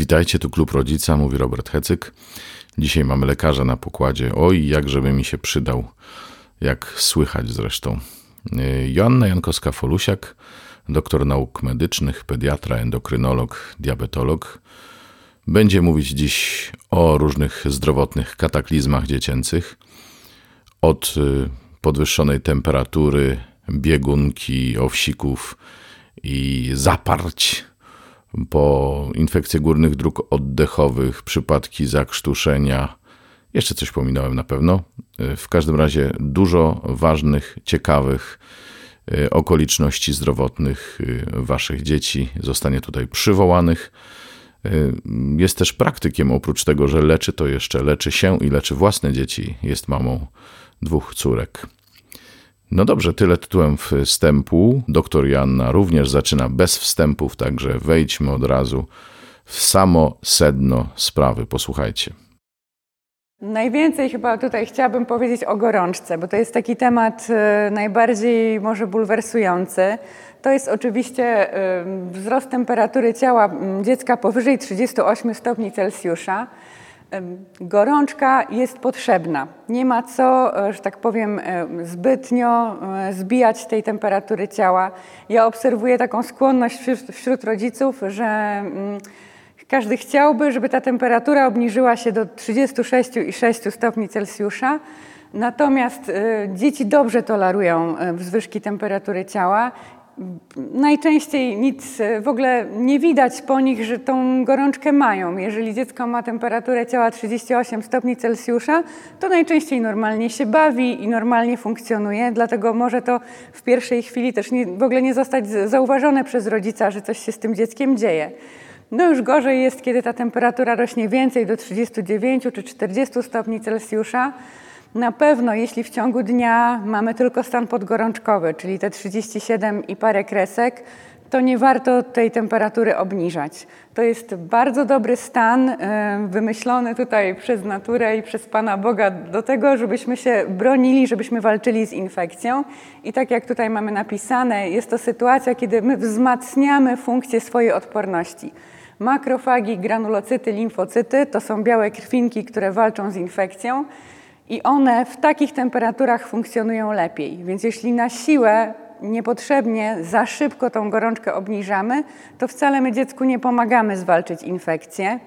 Witajcie, tu Klub Rodzica, mówi Robert Hecyk. Dzisiaj mamy lekarza na pokładzie. Oj, jak żeby mi się przydał, jak słychać zresztą. Joanna Jankowska-Folusiak, doktor nauk medycznych, pediatra, endokrynolog, diabetolog. Będzie mówić dziś o różnych zdrowotnych kataklizmach dziecięcych. Od y, podwyższonej temperatury, biegunki, owsików i zaparć po infekcje górnych dróg oddechowych, przypadki zakrztuszenia. Jeszcze coś pominąłem na pewno. W każdym razie dużo ważnych, ciekawych e, okoliczności zdrowotnych e, waszych dzieci zostanie tutaj przywołanych. E, jest też praktykiem, oprócz tego, że leczy, to jeszcze leczy się i leczy własne dzieci. Jest mamą dwóch córek. No dobrze, tyle tytułem wstępu. Doktor Joanna również zaczyna bez wstępów, także wejdźmy od razu w samo sedno sprawy. Posłuchajcie. Najwięcej chyba tutaj chciałabym powiedzieć o gorączce, bo to jest taki temat e, najbardziej może bulwersujący. To jest oczywiście e, wzrost temperatury ciała dziecka powyżej 38 stopni Celsjusza. Gorączka jest potrzebna. Nie ma co, e, że tak powiem, e, zbytnio e, zbijać tej temperatury ciała. Ja obserwuję taką skłonność wśród rodziców, że mm, każdy chciałby, żeby ta temperatura obniżyła się do 36,6 stopni Celsjusza. Natomiast dzieci dobrze tolerują wzwyżki temperatury ciała Najczęściej nic w ogóle nie widać po nich, że tą gorączkę mają. Jeżeli dziecko ma temperaturę ciała 38 stopni Celsjusza, to najczęściej normalnie się bawi i normalnie funkcjonuje, dlatego może to w pierwszej chwili też nie, w ogóle nie zostać zauważone przez rodzica, że coś się z tym dzieckiem dzieje. No już gorzej jest, kiedy ta temperatura rośnie więcej do 39 czy 40 stopni Celsjusza. Na pewno, jeśli w ciągu dnia mamy tylko stan podgorączkowy, czyli te 37 i parę kresek, to nie warto tej temperatury obniżać. To jest bardzo dobry stan, e, wymyślony tutaj przez naturę i przez Pana Boga do tego, żebyśmy się bronili, żebyśmy walczyli z infekcją. I tak jak tutaj mamy napisane, jest to sytuacja, kiedy my wzmacniamy funkcję swojej odporności. Makrofagi, granulocyty, limfocyty to są białe krwinki, które walczą z infekcją i one w takich temperaturach funkcjonują lepiej. Więc jeśli na siłę niepotrzebnie za szybko tą gorączkę obniżamy, to wcale my dziecku nie pomagamy zwalczyć infekcję.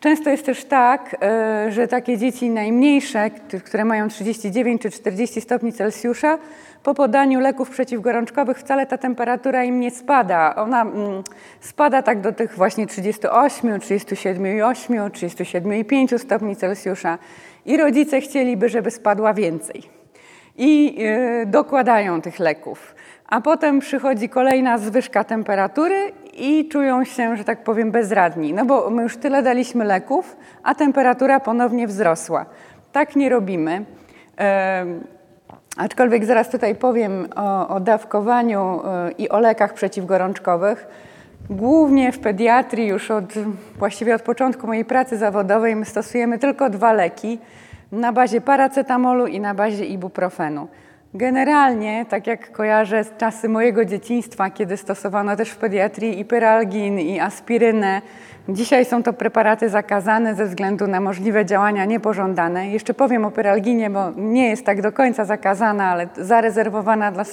Często jest też tak, e, że takie dzieci najmniejsze, które mają 39 czy 40 stopni Celsjusza, po podaniu leków przeciwgorączkowych wcale ta temperatura im nie spada. Ona mm, spada tak do tych właśnie 38, 37,8, 37,5 stopni Celsjusza i rodzice chcieliby, żeby spadła więcej. I yy, dokładają tych leków. A potem przychodzi kolejna zwyżka temperatury i czują się, że tak powiem, bezradni. No bo my już tyle daliśmy leków, a temperatura ponownie wzrosła. Tak nie robimy. Yy, aczkolwiek zaraz tutaj powiem o, o dawkowaniu yy, i o lekach przeciwgorączkowych. Głównie w pediatrii już od, właściwie od początku mojej pracy zawodowej my stosujemy tylko dwa leki na bazie paracetamolu i na bazie ibuprofenu. Generalnie, tak jak kojarzę z czasy mojego dzieciństwa, kiedy stosowano też w pediatrii i pyralgin, i aspirynę, dzisiaj są to preparaty zakazane ze względu na możliwe działania niepożądane. Jeszcze powiem o pyralginie, bo nie jest tak do końca zakazana, ale zarezerwowana dla,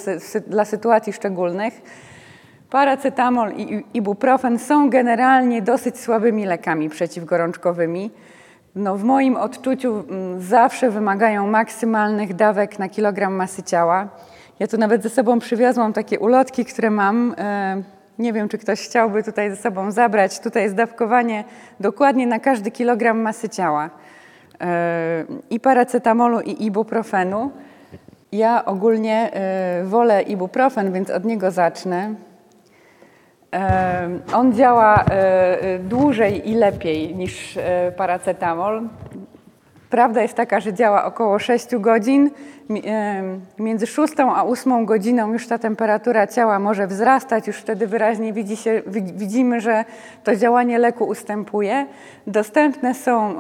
dla sytuacji szczególnych. Paracetamol i ibuprofen są generalnie dosyć słabymi lekami przeciwgorączkowymi. No, w moim odczuciu mm, zawsze wymagają maksymalnych dawek na kilogram masy ciała. Ja tu nawet ze sobą przywiozłam takie ulotki, które mam. E, nie wiem, czy ktoś chciałby tutaj ze sobą zabrać. Tutaj jest dawkowanie dokładnie na każdy kilogram masy ciała. E, I paracetamolu, i ibuprofenu. Ja ogólnie e, wolę ibuprofen, więc od niego zacznę. On działa e, e, dłużej i lepiej niż e, paracetamol. Prawda jest taka, że działa około 6 godzin. Między 6 a 8 godziną już ta temperatura ciała może wzrastać, już wtedy wyraźnie widzi się, widzimy, że to działanie leku ustępuje. Dostępne są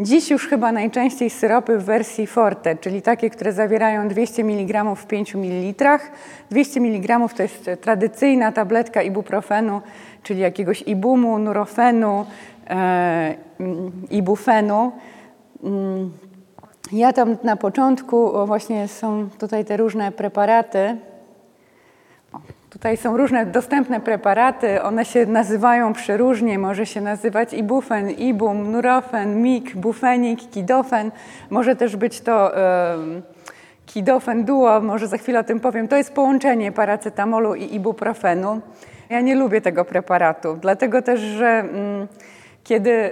dziś już chyba najczęściej syropy w wersji forte, czyli takie, które zawierają 200 mg w 5 ml. 200 mg to jest tradycyjna tabletka ibuprofenu, czyli jakiegoś ibumu, nurofenu, ibufenu. Mm, ja tam na początku właśnie są tutaj te różne preparaty. O, tutaj są różne dostępne preparaty. One się nazywają przeróżnie. Może się nazywać ibufen, ibum, nurofen, mik, bufenik, kidofen. Może też być to kidofen duo, może za chwilę o tym powiem. To jest połączenie paracetamolu i ibuprofenu. Ja nie lubię tego preparatu, dlatego też, że... Mm, kiedy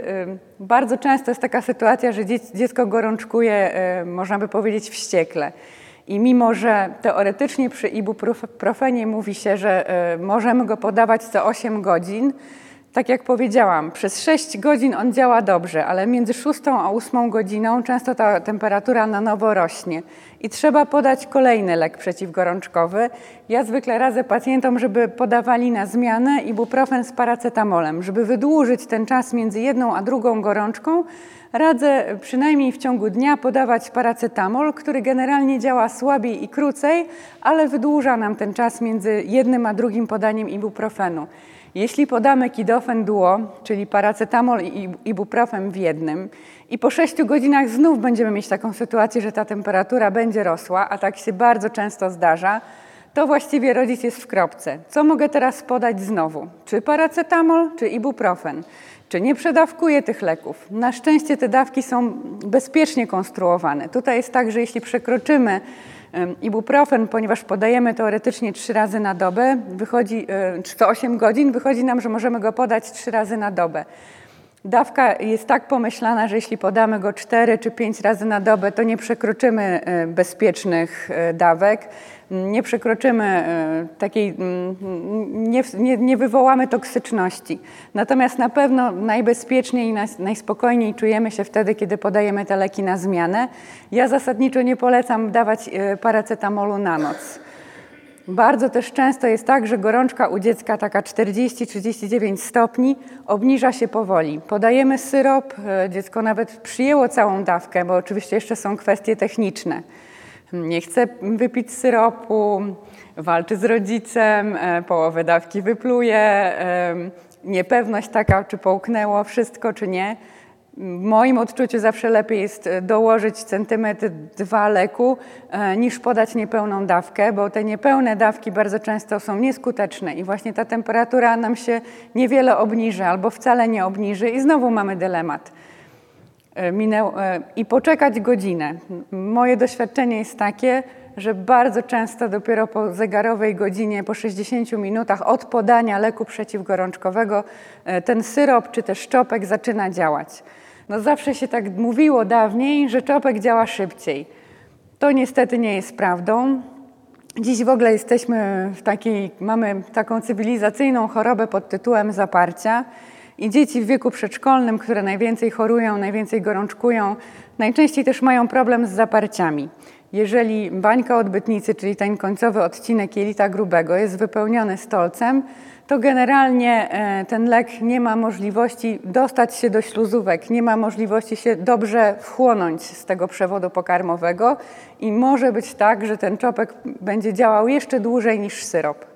bardzo często jest taka sytuacja, że dziecko gorączkuje, można by powiedzieć, wściekle. I mimo, że teoretycznie przy ibuprofenie mówi się, że możemy go podawać co 8 godzin, tak jak powiedziałam, przez 6 godzin on działa dobrze, ale między 6 a 8 godziną często ta temperatura na nowo rośnie i trzeba podać kolejny lek przeciwgorączkowy. Ja zwykle radzę pacjentom, żeby podawali na zmianę ibuprofen z paracetamolem, żeby wydłużyć ten czas między jedną a drugą gorączką. Radzę przynajmniej w ciągu dnia podawać paracetamol, który generalnie działa słabiej i krócej, ale wydłuża nam ten czas między jednym a drugim podaniem ibuprofenu. Jeśli podamy kidofen duo, czyli paracetamol i ibuprofen w jednym i po 6 godzinach znów będziemy mieć taką sytuację, że ta temperatura będzie rosła, a tak się bardzo często zdarza, to właściwie rodzic jest w kropce. Co mogę teraz podać znowu? Czy paracetamol, czy ibuprofen? Czy nie przedawkuję tych leków? Na szczęście te dawki są bezpiecznie konstruowane. Tutaj jest tak, że jeśli przekroczymy Ibuprofen, ponieważ podajemy teoretycznie trzy razy na dobę, wychodzi, co 8 godzin, wychodzi nam, że możemy go podać trzy razy na dobę. Dawka jest tak pomyślana, że jeśli podamy go 4 czy 5 razy na dobę, to nie przekroczymy e, bezpiecznych e, dawek, nie przekroczymy e, takiej, nie, nie, nie wywołamy toksyczności. Natomiast na pewno najbezpieczniej i najspokojniej czujemy się wtedy, kiedy podajemy te leki na zmianę. Ja zasadniczo nie polecam dawać paracetamolu na noc. Bardzo też często jest tak, że gorączka u dziecka taka 40-39 stopni obniża się powoli. Podajemy syrop, e, dziecko nawet przyjęło całą dawkę, bo oczywiście jeszcze są kwestie techniczne. Nie chce wypić syropu, walczy z rodzicem, e, połowę dawki wypluje, niepewność taka, czy połknęło wszystko, czy nie. W moim odczuciu zawsze lepiej jest e, dołożyć centymetr dwa leku e, niż podać niepełną dawkę, bo te niepełne dawki bardzo często są nieskuteczne i właśnie ta temperatura nam się niewiele obniży albo wcale nie obniży i znowu mamy dylemat. E, minęł, I poczekać godzinę. Moje doświadczenie jest takie, że bardzo często dopiero po zegarowej godzinie, po 60 minutach od podania leku przeciwgorączkowego ten syrop czy też szczopek zaczyna działać. No zawsze się tak mówiło dawniej, że czopek działa szybciej. To niestety nie jest prawdą. Dziś w ogóle jesteśmy w takiej, mamy taką cywilizacyjną chorobę pod tytułem zaparcia i dzieci w wieku przedszkolnym, które najwięcej chorują, najwięcej gorączkują, najczęściej też mają problem z zaparciami. Jeżeli bańka odbytnicy, czyli ten końcowy odcinek jelita grubego jest wypełniony stolcem, to generalnie e, ten lek nie ma możliwości dostać się do śluzówek, nie ma możliwości się dobrze wchłonąć z tego przewodu pokarmowego i może być tak, że ten czopek będzie działał jeszcze dłużej niż syrop.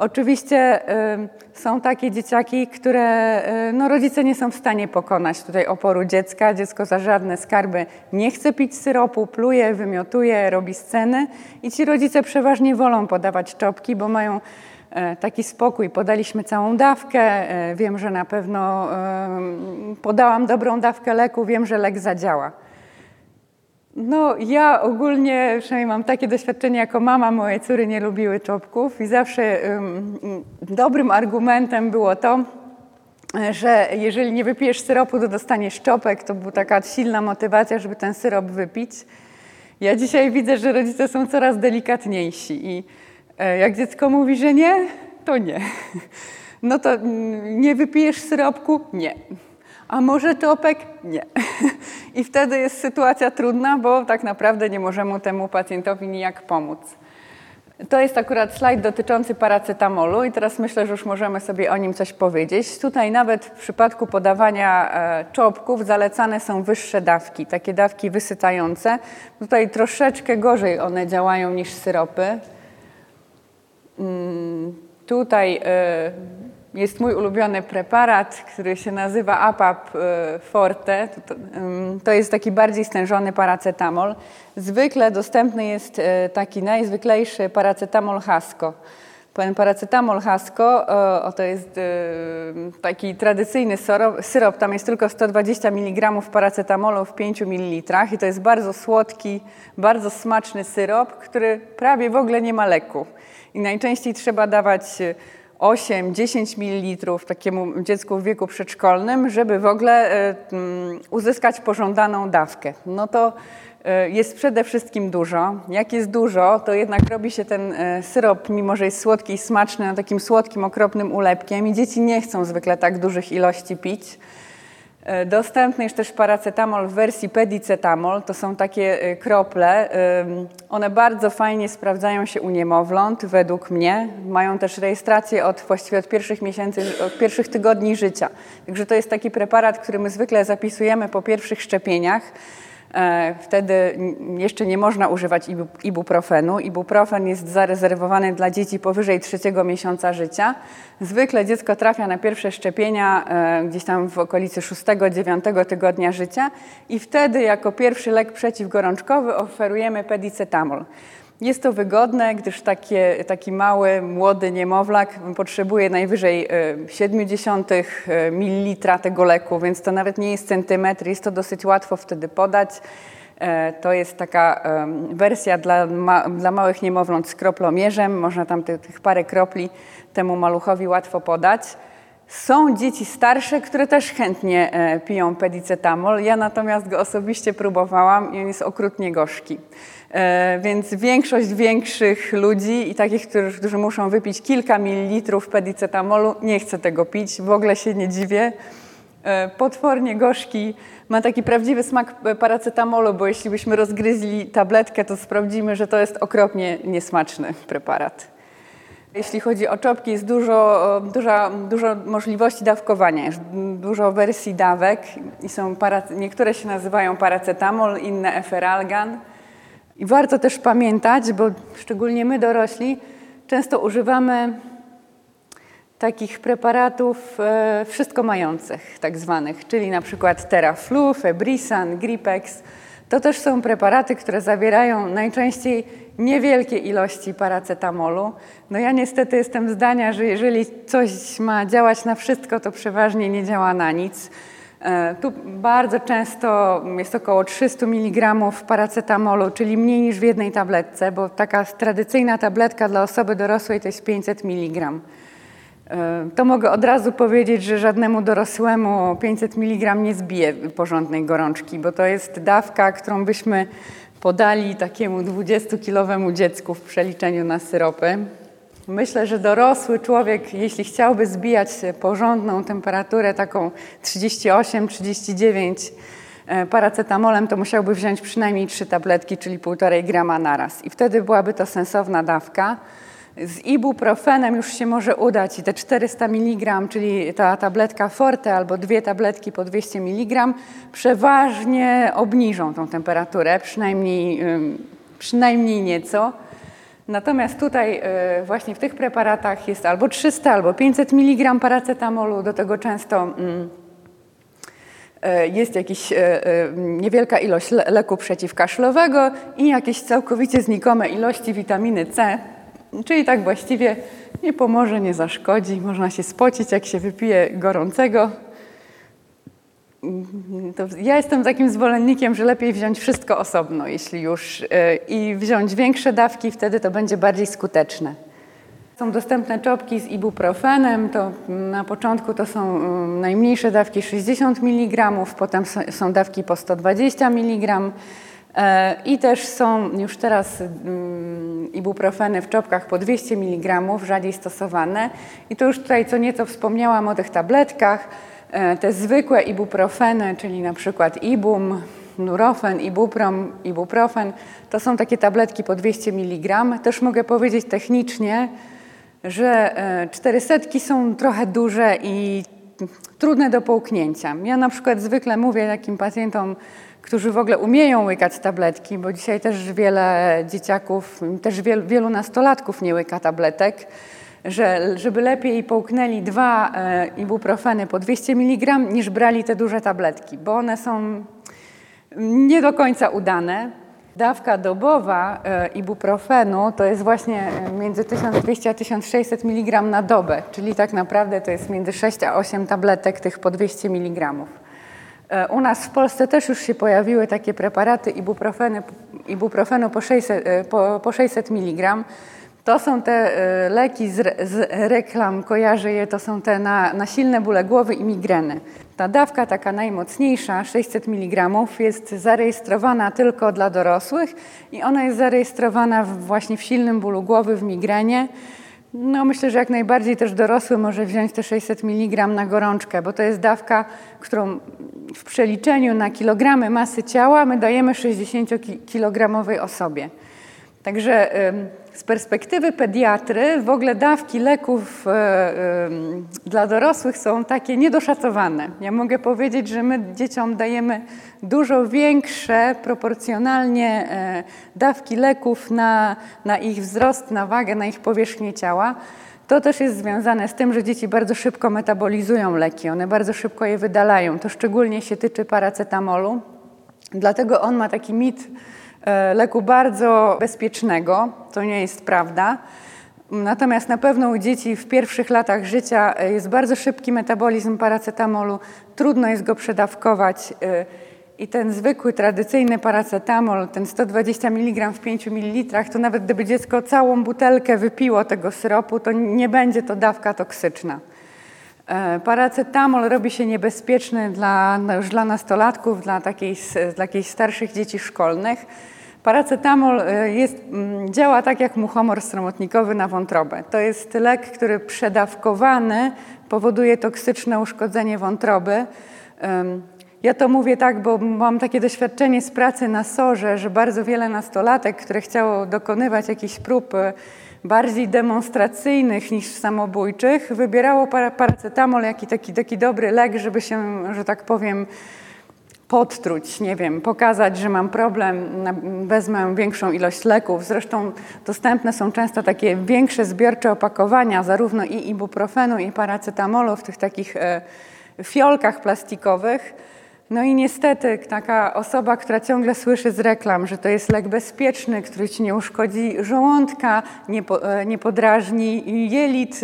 Oczywiście y, są takie dzieciaki, które y, no, rodzice nie są w stanie pokonać tutaj oporu dziecka. Dziecko za żadne skarby nie chce pić syropu, pluje, wymiotuje, robi sceny i ci rodzice przeważnie wolą podawać czopki, bo mają E, taki spokój. Podaliśmy całą dawkę, e, wiem, że na pewno podałam dobrą dawkę leku, wiem, że lek zadziała. No, ja ogólnie, przynajmniej mam takie doświadczenie jako mama, moje córy nie lubiły czopków i zawsze um, dobrym argumentem było to, że jeżeli nie wypijesz syropu, to dostaniesz czopek. To była taka silna motywacja, żeby ten syrop wypić. Ja dzisiaj widzę, że rodzice są coraz delikatniejsi i E, jak dziecko mówi, że nie, to nie. No to nie wypijesz syropku? Nie. A może czopek? Nie. I wtedy jest sytuacja trudna, bo tak naprawdę nie możemy temu pacjentowi nijak pomóc. To jest akurat slajd dotyczący paracetamolu i teraz myślę, że już możemy sobie o nim coś powiedzieć. Tutaj nawet w przypadku podawania e, czopków zalecane są wyższe dawki, takie dawki wysycające. Tutaj troszeczkę gorzej one działają niż syropy. Mm, tutaj jest mój ulubiony preparat, który się nazywa APAP Forte. To jest taki bardziej stężony paracetamol. Zwykle dostępny jest taki najzwyklejszy paracetamol Hasco. Ten paracetamol Hasco to jest taki tradycyjny syrop, tam jest tylko 120 mg paracetamolu w 5 ml i to jest bardzo słodki, bardzo smaczny syrop, który prawie w ogóle nie ma leku. I najczęściej trzeba dawać 8-10 ml takiemu dziecku w wieku przedszkolnym, żeby w ogóle uzyskać pożądaną dawkę. No to E, jest przede wszystkim dużo. Jak jest dużo, to jednak robi się ten e, syrop, mimo że jest słodki i smaczny, na takim słodkim, okropnym ulepkiem i dzieci nie chcą zwykle tak dużych ilości pić. E, dostępny jest też paracetamol w wersji pedicetamol. To są takie krople. One bardzo fajnie sprawdzają się u niemowląt, według mnie. Mają też rejestrację od, właściwie od pierwszych miesięcy, od pierwszych tygodni życia. Także to jest taki preparat, który my zwykle zapisujemy po pierwszych szczepieniach. E, wtedy jeszcze nie można używać ibuprofenu. Ibuprofen jest zarezerwowany dla dzieci powyżej trzeciego miesiąca życia. Zwykle dziecko trafia na pierwsze szczepienia e, gdzieś tam w okolicy 6-9 tygodnia życia i wtedy jako pierwszy lek przeciwgorączkowy oferujemy pedicetamol. Jest to wygodne, gdyż takie, taki mały, młody niemowlak potrzebuje najwyżej 0,7 e, e, ml tego leku, więc to nawet nie jest centymetr, jest to dosyć łatwo wtedy podać. E, to jest taka wersja dla, dla małych niemowląt z kroplomierzem. Można tam tych, tych parę kropli temu maluchowi łatwo podać. Są dzieci starsze, które też chętnie piją pedicetamol. Ja natomiast go osobiście próbowałam i on jest okrutnie gorzki. E, więc większość większych ludzi i takich, którzy, muszą wypić kilka mililitrów pedicetamolu, nie chce tego pić. W ogóle się nie dziwię. E, potwornie gorzki, ma taki prawdziwy smak paracetamolu, bo jeśli byśmy rozgryzli tabletkę, to sprawdzimy, że to jest okropnie niesmaczny preparat. Jeśli chodzi o czopki, jest dużo, dużo, dużo możliwości dawkowania, jest dużo wersji dawek i są para, niektóre się nazywają paracetamol, inne eferalgan. I warto też pamiętać, bo szczególnie my dorośli często używamy takich preparatów e, wszystko mających, tak zwanych, czyli na przykład Teraflu, Febrisan, Gripex. To też są preparaty, które zawierają najczęściej niewielkie ilości paracetamolu. No ja niestety jestem zdania, że jeżeli coś ma działać na wszystko, to przeważnie nie działa na nic. E, tu bardzo często jest około 300 mg paracetamolu, czyli mniej niż w jednej tabletce, bo taka tradycyjna tabletka dla osoby dorosłej to jest 500 mg. E, to mogę od razu powiedzieć, że żadnemu dorosłemu 500 mg nie zbije porządnej gorączki, bo to jest dawka, którą byśmy podali takiemu 20-kilowemu dziecku w przeliczeniu na syropy. Myślę, że dorosły człowiek, jeśli chciałby zbijać porządną temperaturę, taką 38-39 e, paracetamolem, to musiałby wziąć przynajmniej 3 tabletki, czyli 1,5 grama naraz. I wtedy byłaby to sensowna dawka. Z ibuprofenem już się może udać i te 400 mg, czyli ta tabletka forte albo dwie tabletki po 200 mg, przeważnie obniżą tą temperaturę, przynajmniej, przynajmniej nieco. Natomiast tutaj e, właśnie w tych preparatach jest albo 300, albo 500 mg paracetamolu, do tego często mm, e, jest jakaś e, niewielka ilość leku przeciwkaszlowego i jakieś całkowicie znikome ilości witaminy C, czyli tak właściwie nie pomoże, nie zaszkodzi, można się spocić, jak się wypije gorącego, to ja jestem takim zwolennikiem, że lepiej wziąć wszystko osobno, jeśli już, e, i wziąć większe dawki, wtedy to będzie bardziej skuteczne. Są dostępne czopki z ibuprofenem, to na początku to są mm, najmniejsze dawki 60 mg, potem są dawki po 120 mg e, i też są już teraz mm, ibuprofeny w czopkach po 200 mg, rzadziej stosowane. I to już tutaj co nieco wspomniałam o tych tabletkach. E, te zwykłe ibuprofeny, czyli na przykład ibum, nurofen, ibuprom, ibuprofen, to są takie tabletki po 200 mg. Też mogę powiedzieć technicznie, że 400 e, są trochę duże i trudne do połknięcia. Ja na przykład zwykle mówię takim pacjentom, którzy w ogóle umieją łykać tabletki, bo dzisiaj też wiele dzieciaków, też wielu, wielu nastolatków nie łyka tabletek, że żeby lepiej połknęli dwa e, ibuprofeny po 200 mg niż brali te duże tabletki, bo one są nie do końca udane. Dawka dobowa e, ibuprofenu to jest właśnie e, między 1200 a 1600 mg na dobę, czyli tak naprawdę to jest między 6 a 8 tabletek tych po 200 mg. U nas w Polsce też już się pojawiły takie preparaty ibuprofeny, ibuprofenu po 600, po, po 600 mg. To są te leki z, z, reklam, kojarzę je, to są te na, na silne bóle głowy i migreny. Ta dawka taka najmocniejsza, 600 mg, jest zarejestrowana tylko dla dorosłych i ona jest zarejestrowana właśnie w silnym bólu głowy, w migrenie. No myślę, że jak najbardziej też dorosły może wziąć te 600 mg na gorączkę, bo to jest dawka, którą w przeliczeniu na kilogramy masy ciała my dajemy 60-kilogramowej osobie. Także z perspektywy pediatry w ogóle dawki leków e, dla dorosłych są takie niedoszacowane. Ja mogę powiedzieć, że my dzieciom dajemy dużo większe proporcjonalnie e, dawki leków na, na ich wzrost, na wagę, na ich powierzchnię ciała. To też jest związane z tym, że dzieci bardzo szybko metabolizują leki, one bardzo szybko je wydalają. To szczególnie się tyczy paracetamolu. Dlatego on ma taki mit leku bardzo bezpiecznego. To nie jest prawda. Natomiast na pewno u dzieci w pierwszych latach życia e, jest bardzo szybki metabolizm paracetamolu, trudno jest go przedawkować e, i ten zwykły, tradycyjny paracetamol, ten 120 mg w 5 ml, to nawet gdyby dziecko całą butelkę wypiło tego syropu, to nie będzie to dawka toksyczna. Paracetamol robi się niebezpieczny dla, no już dla nastolatków, dla, takiej, dla jakichś starszych dzieci szkolnych. Paracetamol y, jest, mm, działa tak jak muchomor sromotnikowy na wątrobę. To jest lek, który przedawkowany powoduje toksyczne uszkodzenie wątroby. Ja to mówię tak, bo mam takie doświadczenie z pracy na SORze, że bardzo wiele nastolatek, które chciało dokonywać jakichś prób y, bardziej demonstracyjnych niż samobójczych, wybierało paracetamol jako taki, taki dobry lek, żeby się, że tak powiem, podtruć, nie wiem, pokazać, że mam problem, wezmę większą ilość leków. Zresztą dostępne są często takie większe zbiorcze opakowania, zarówno i ibuprofenu, i paracetamolu w tych takich e, fiolkach plastikowych. No i niestety taka osoba, która ciągle słyszy z reklam, że to jest lek bezpieczny, który ci nie uszkodzi żołądka, nie, po, e, nie podrażni jelit,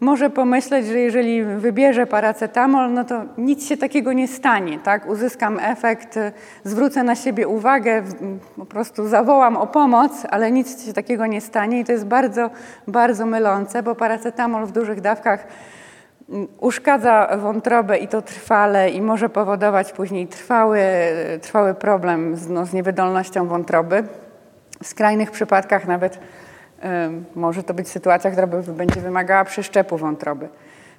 może pomyśleć, że jeżeli wybierze paracetamol, no to nic się takiego nie stanie, tak? Uzyskam efekt, zwrócę na siebie uwagę, po prostu zawołam o pomoc, ale nic się takiego nie stanie i to jest bardzo, bardzo mylące, bo paracetamol w dużych dawkach uszkadza wątrobę i to trwale i może powodować później trwały, trwały problem z, no, z niewydolnością wątroby. W skrajnych przypadkach nawet y, może to być sytuacja, która będzie wymagała przeszczepu wątroby.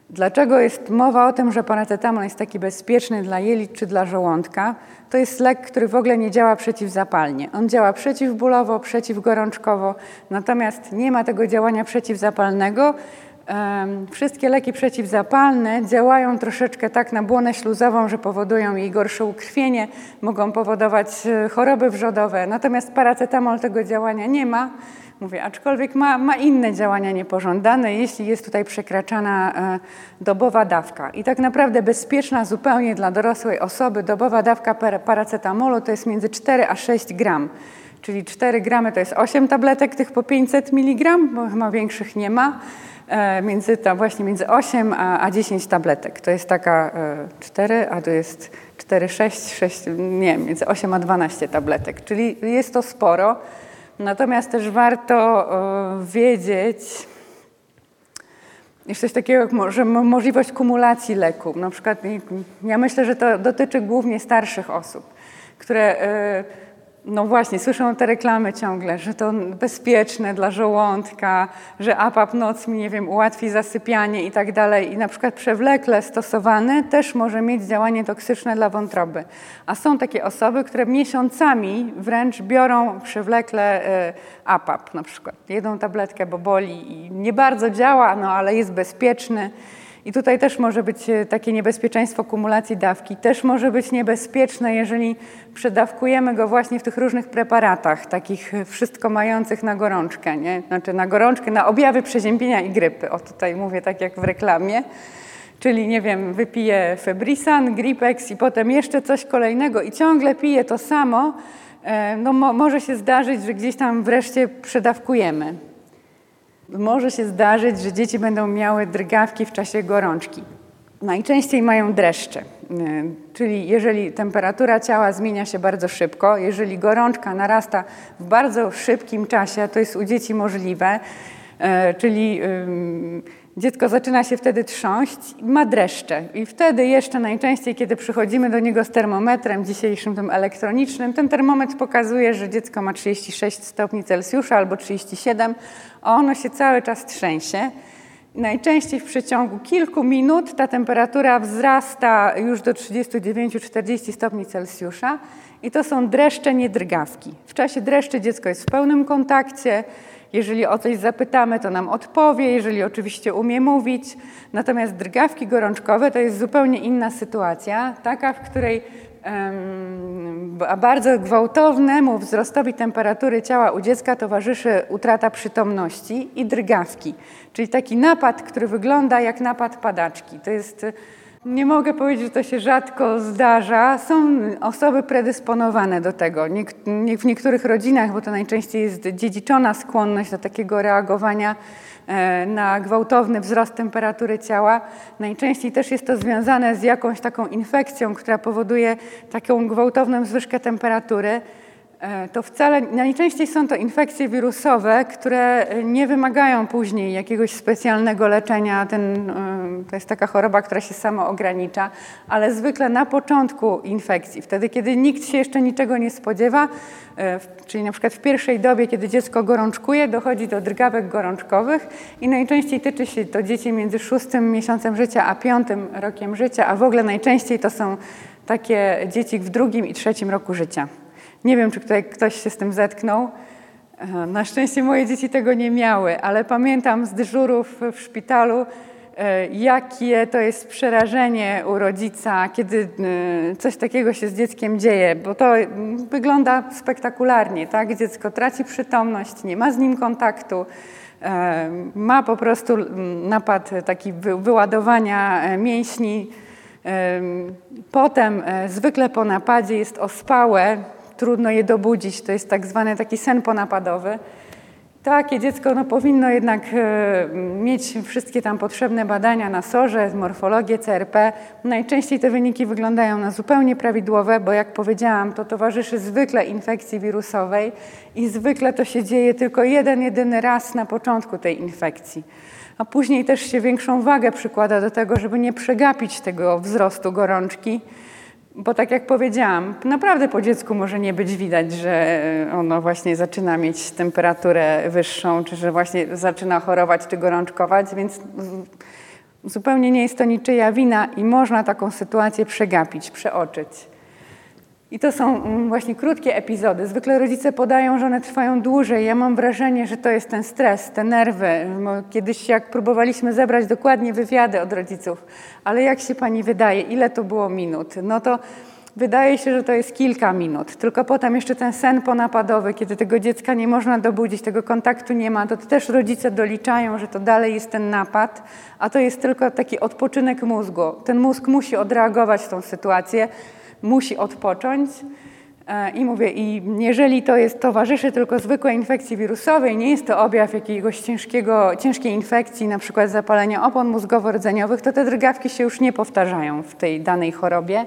Dlaczego jest mowa o tym, że paracetamol jest taki bezpieczny dla jelit czy dla żołądka? To jest lek, który w ogóle nie działa przeciwzapalnie. On działa przeciwbólowo, przeciwgorączkowo, natomiast nie ma tego działania przeciwzapalnego, Wszystkie leki przeciwzapalne działają troszeczkę tak na błonę śluzową, że powodują jej gorsze ukrwienie, mogą powodować e, choroby wrzodowe. Natomiast paracetamol tego działania nie ma. Mówię, aczkolwiek ma, ma inne działania niepożądane, jeśli jest tutaj przekraczana e, dobowa dawka. I tak naprawdę bezpieczna zupełnie dla dorosłej osoby dobowa dawka paracetamolu to jest między 4 a 6 gram. Czyli 4 gramy to jest 8 tabletek tych po 500 mg, bo chyba większych nie ma. E, między, tam właśnie między 8 a, a 10 tabletek. To jest taka 4, e, a to jest 4, 6, 6, nie, między 8 a 12 tabletek, czyli jest to sporo. Natomiast też warto e, wiedzieć, jest coś takiego jak że możliwość kumulacji leku. Na przykład ja myślę, że to dotyczy głównie starszych osób, które no właśnie, słyszę te reklamy ciągle, że to bezpieczne dla żołądka, że APAP noc mi, nie wiem, ułatwi zasypianie i tak dalej. I na przykład przewlekle stosowany też może mieć działanie toksyczne dla wątroby. A są takie osoby, które miesiącami wręcz biorą przewlekle e, APAP na przykład. Jedzą tabletkę, bo boli i nie bardzo działa, no ale jest bezpieczny I tutaj też może być e, takie niebezpieczeństwo kumulacji dawki. Też może być niebezpieczne, jeżeli przedawkujemy go właśnie w tych różnych preparatach, takich wszystko mających na gorączkę, nie? Znaczy na gorączkę, na objawy przeziębienia i grypy. O tutaj mówię tak jak w reklamie. Czyli nie wiem, wypiję Febrisan, Gripex i potem jeszcze coś kolejnego i ciągle piję to samo, e, no mo może się zdarzyć, że gdzieś tam wreszcie przedawkujemy. Może się zdarzyć, że dzieci będą miały drgawki w czasie gorączki. Najczęściej mają dreszcze, e, czyli jeżeli temperatura ciała zmienia się bardzo szybko, jeżeli gorączka narasta w bardzo szybkim czasie, to jest u dzieci możliwe, e, czyli Dziecko zaczyna się wtedy trząść, ma dreszcze. I wtedy jeszcze najczęściej, kiedy przychodzimy do niego z termometrem dzisiejszym, tym elektronicznym, ten termometr pokazuje, że dziecko ma 36 stopni Celsjusza albo 37, a ono się cały czas trzęsie. Najczęściej w przeciągu kilku minut ta temperatura wzrasta już do 39-40 stopni Celsjusza i to są dreszcze, nie drgawki. W czasie dreszczy dziecko jest w pełnym kontakcie, jeżeli o coś zapytamy, to nam odpowie, jeżeli oczywiście umie mówić. Natomiast drgawki gorączkowe to jest zupełnie inna sytuacja, taka, w której a bardzo gwałtownemu wzrostowi temperatury ciała u dziecka towarzyszy utrata przytomności i drgawki, czyli taki napad, który wygląda jak napad padaczki. To jest nie mogę powiedzieć, że to się rzadko zdarza. Są osoby predysponowane do tego. w niektórych rodzinach, bo to najczęściej jest dziedziczona skłonność do takiego reagowania na gwałtowny wzrost temperatury ciała. Najczęściej też jest to związane z jakąś taką infekcją, która powoduje taką gwałtowną zwyżkę temperatury. E, to wcale najczęściej są to infekcje wirusowe, które nie wymagają później jakiegoś specjalnego leczenia. Ten, e, to jest taka choroba, która się samo ogranicza, ale zwykle na początku infekcji, wtedy kiedy nikt się jeszcze niczego nie spodziewa, e, czyli na przykład w pierwszej dobie, kiedy dziecko gorączkuje, dochodzi do drgawek gorączkowych i najczęściej tyczy się to dzieci między szóstym miesiącem życia a piątym rokiem życia, a w ogóle najczęściej to są takie dzieci w drugim i trzecim roku życia. Nie wiem, czy tutaj ktoś się z tym zetknął. E, na szczęście moje dzieci tego nie miały, ale pamiętam z dyżurów w szpitalu, e, jakie to jest przerażenie u rodzica, kiedy e, coś takiego się z dzieckiem dzieje, bo to wygląda spektakularnie, tak? Dziecko traci przytomność, nie ma z nim kontaktu, ma po prostu napad taki wyładowania mięśni. Potem zwykle po napadzie jest ospałe, trudno je dobudzić. To jest tak zwany taki sen ponapadowy. Takie dziecko no, powinno jednak e, mieć wszystkie tam potrzebne badania na SORze, morfologię, CRP. Najczęściej te wyniki wyglądają na zupełnie prawidłowe, bo jak powiedziałam, to towarzyszy zwykle infekcji wirusowej i zwykle to się dzieje tylko jeden, jedyny raz na początku tej infekcji. A później też się większą wagę przykłada do tego, żeby nie przegapić tego wzrostu gorączki bo tak jak powiedziałam, naprawdę po dziecku może nie być widać, że ono właśnie zaczyna mieć temperaturę wyższą, czy że właśnie zaczyna chorować czy gorączkować, więc zupełnie nie jest to niczyja wina i można taką sytuację przegapić, przeoczyć. I to są mm, właśnie krótkie epizody. Zwykle rodzice podają, że one trwają dłużej. Ja mam wrażenie, że to jest ten stres, te nerwy. Kiedyś jak próbowaliśmy zebrać dokładnie wywiady od rodziców, ale jak się pani wydaje, ile to było minut? No to wydaje się, że to jest kilka minut. Tylko potem jeszcze ten sen ponapadowy, kiedy tego dziecka nie można dobudzić, tego kontaktu nie ma, to też rodzice doliczają, że to dalej jest ten napad, a to jest tylko taki odpoczynek mózgu. Ten mózg musi odreagować tą sytuację musi odpocząć. E, I mówię, i jeżeli to jest towarzyszy tylko zwykłej infekcji wirusowej, nie jest to objaw jakiegoś ciężkiego, ciężkiej infekcji, na przykład zapalenia opon mózgowo-rdzeniowych, to te drgawki się już nie powtarzają w tej danej chorobie.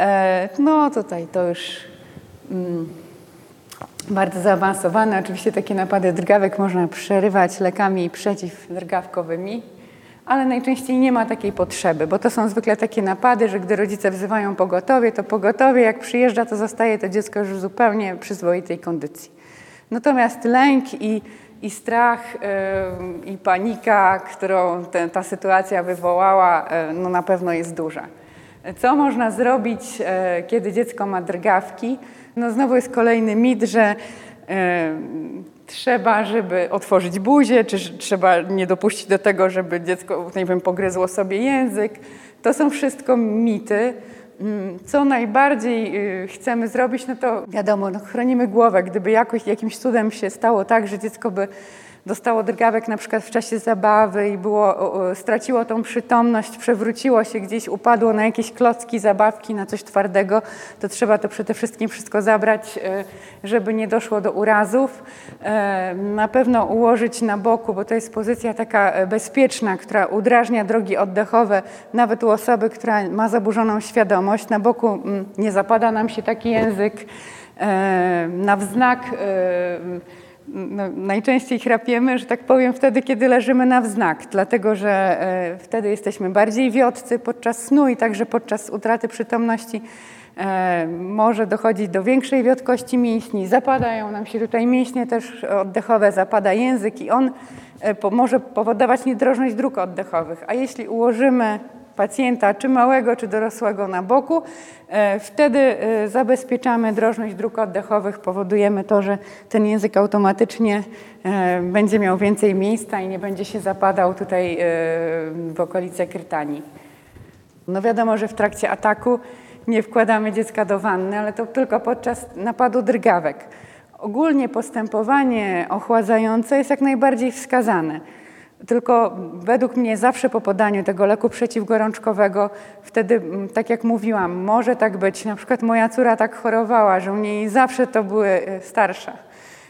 E, no tutaj to już mm, bardzo zaawansowane. Oczywiście takie napady drgawek można przerywać lekami przeciwdrgawkowymi ale najczęściej nie ma takiej potrzeby, bo to są zwykle takie napady, że gdy rodzice wzywają pogotowie, to pogotowie jak przyjeżdża, to zostaje to dziecko już w zupełnie przyzwoitej kondycji. Natomiast lęk i, i strach yy, i panika, którą te, ta sytuacja wywołała, yy, no na pewno jest duża. Co można zrobić, yy, kiedy dziecko ma drgawki? No znowu jest kolejny mit, że trzeba, żeby otworzyć buzię, czy trzeba nie dopuścić do tego, żeby dziecko, nie wiem, pogryzło sobie język. To są wszystko mity. Mm, co najbardziej y, chcemy zrobić, no to wiadomo, no chronimy głowę. Gdyby jakoś jakimś cudem się stało tak, że dziecko by dostało drgawek na przykład w czasie zabawy i było, straciło tą przytomność, przewróciło się gdzieś, upadło na jakieś klocki, zabawki, na coś twardego, to trzeba to przede wszystkim wszystko zabrać, e, żeby nie doszło do urazów. E, na pewno ułożyć na boku, bo to jest pozycja taka e, bezpieczna, która udrażnia drogi oddechowe, nawet u osoby, która ma zaburzoną świadomość. Na boku mm, nie zapada nam się taki język na wznak no, najczęściej chrapiemy, że tak powiem, wtedy, kiedy leżymy na wznak, dlatego że e, wtedy jesteśmy bardziej wiotcy podczas snu i także podczas utraty przytomności e, może dochodzić do większej wiotkości mięśni, zapadają nam się tutaj mięśnie też oddechowe, zapada język i on e, może powodować niedrożność dróg oddechowych. A jeśli ułożymy pacjenta, czy małego, czy dorosłego na boku. E, wtedy e, zabezpieczamy drożność dróg oddechowych, powodujemy to, że ten język automatycznie e, będzie miał więcej miejsca i nie będzie się zapadał tutaj w okolice krytanii. No wiadomo, że w trakcie ataku nie wkładamy dziecka do wanny, ale to tylko podczas napadu drgawek. Ogólnie postępowanie ochładzające jest jak najbardziej wskazane. Tylko według mnie zawsze po podaniu tego leku przeciwgorączkowego, wtedy, tak jak mówiłam, może tak być. Na przykład moja córa tak chorowała, że u niej zawsze to były e, starsze.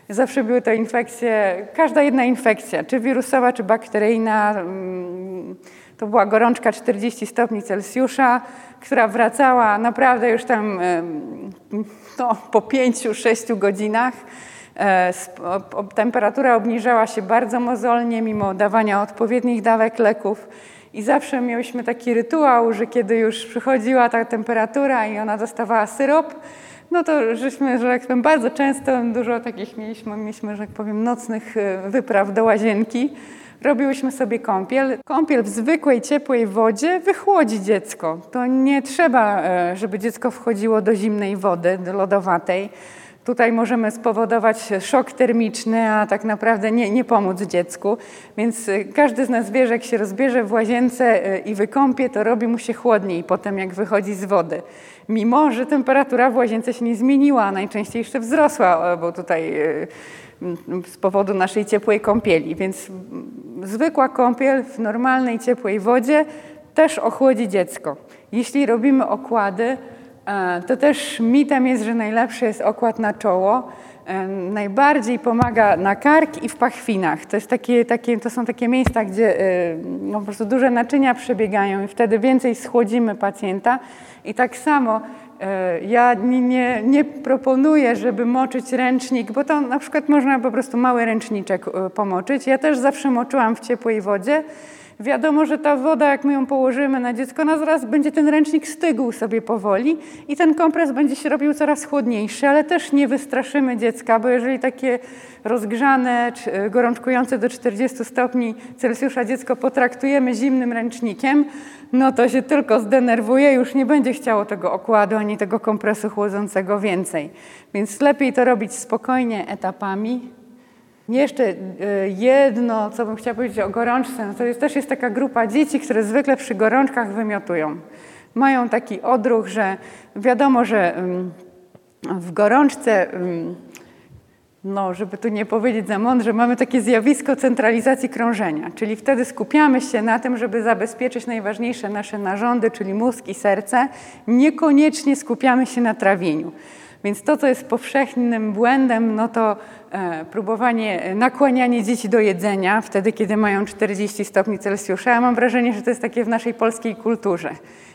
Zawsze były to infekcje, każda jedna infekcja, czy wirusowa, czy bakteryjna. Mm, to była gorączka 40 stopni Celsjusza, która wracała naprawdę już tam no, po 5-6 godzinach. E, temperatura obniżała się bardzo mozolnie, mimo dawania odpowiednich dawek leków. I zawsze mieliśmy taki rytuał, że kiedy już przychodziła ta temperatura i ona dostawała syrop, no to żeśmy, że tak powiem, bardzo często dużo takich mieliśmy, mieliśmy, że tak powiem, nocnych e, wypraw do łazienki. Robiłyśmy sobie kąpiel. Kąpiel w zwykłej, ciepłej wodzie wychłodzi dziecko. To nie trzeba, e, żeby dziecko wchodziło do zimnej wody, do lodowatej. Tutaj możemy spowodować szok termiczny, a tak naprawdę nie, nie pomóc dziecku. Więc y, każdy z nas wie, że jak się rozbierze w łazience y, i wykąpie, to robi mu się chłodniej potem, jak wychodzi z wody. Mimo, że temperatura w łazience się nie zmieniła, a najczęściej jeszcze wzrosła, bo tutaj y, z powodu naszej ciepłej kąpieli. Więc zwykła kąpiel w normalnej, ciepłej wodzie też ochłodzi dziecko. Jeśli robimy okłady, to też mitem jest, że najlepszy jest okład na czoło. E, najbardziej pomaga na kark i w pachwinach. To, jest takie, takie, to są takie miejsca, gdzie e, no, po prostu duże naczynia przebiegają i wtedy więcej schłodzimy pacjenta. I tak samo ja nie, nie, nie, proponuję, żeby moczyć ręcznik, bo to na przykład można po prostu mały ręczniczek pomoczyć. Ja też zawsze moczyłam w ciepłej wodzie. Wiadomo, że ta woda, jak my ją położymy na dziecko, no zaraz będzie ten ręcznik stygł sobie powoli i ten kompres będzie się robił coraz chłodniejszy, ale też nie wystraszymy dziecka, bo jeżeli takie rozgrzane, e, gorączkujące do 40 stopni Celsjusza dziecko potraktujemy zimnym ręcznikiem, no to się tylko zdenerwuje, już nie będzie chciało tego okładu ani tego kompresu chłodzącego więcej. Więc lepiej to robić spokojnie etapami, jeszcze e, jedno, co bym chciała powiedzieć o gorączce, no to jest, też jest taka grupa dzieci, które zwykle przy gorączkach wymiotują. Mają taki odruch, że wiadomo, że w gorączce, no, żeby tu nie powiedzieć za mądrze, mamy takie zjawisko centralizacji krążenia, czyli wtedy skupiamy się na tym, żeby zabezpieczyć najważniejsze nasze narządy, czyli mózg i serce, niekoniecznie skupiamy się na trawieniu. Więc to, co jest powszechnym błędem, no to e, próbowanie, e, nakłanianie dzieci do jedzenia wtedy, kiedy mają 40 stopni Celsjusza. Ja mam wrażenie, że to jest takie w naszej polskiej kulturze.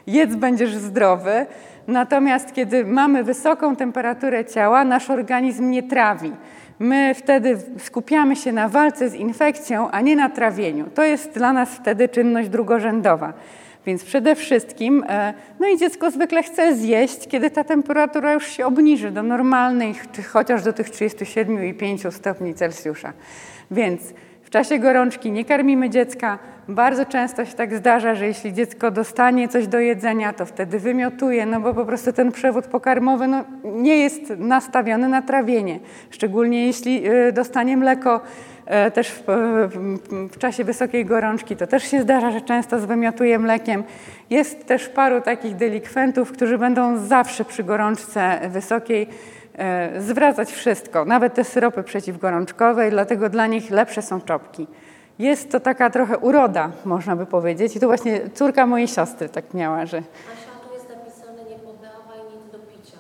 Jedz, będziesz zdrowy, natomiast kiedy mamy wysoką temperaturę ciała, nasz organizm nie trawi. My wtedy skupiamy się na walce z infekcją, a nie na trawieniu. To jest dla nas wtedy czynność drugorzędowa. Więc przede wszystkim, e, no i dziecko zwykle chce zjeść, kiedy ta temperatura już się obniży do normalnej, czy chociaż do tych 37,5 stopni Celsjusza. Więc czasie gorączki nie karmimy dziecka. Bardzo często się tak zdarza, że jeśli dziecko dostanie coś do jedzenia, to wtedy wymiotuje, no bo po prostu ten przewód pokarmowy no, nie jest nastawiony na trawienie. Szczególnie jeśli y, dostanie mleko też w, w, w, czasie wysokiej gorączki, to też się zdarza, że często zwymiotuje mlekiem. Jest też paru takich delikwentów, którzy będą zawsze przy gorączce wysokiej y, zwracać wszystko, nawet te syropy przeciwgorączkowe i dlatego dla nich lepsze są czopki. Jest to taka trochę uroda, można by powiedzieć. I to właśnie córka mojej siostry tak miała, że... Asia, tu jest napisane nie podawaj nic do picia.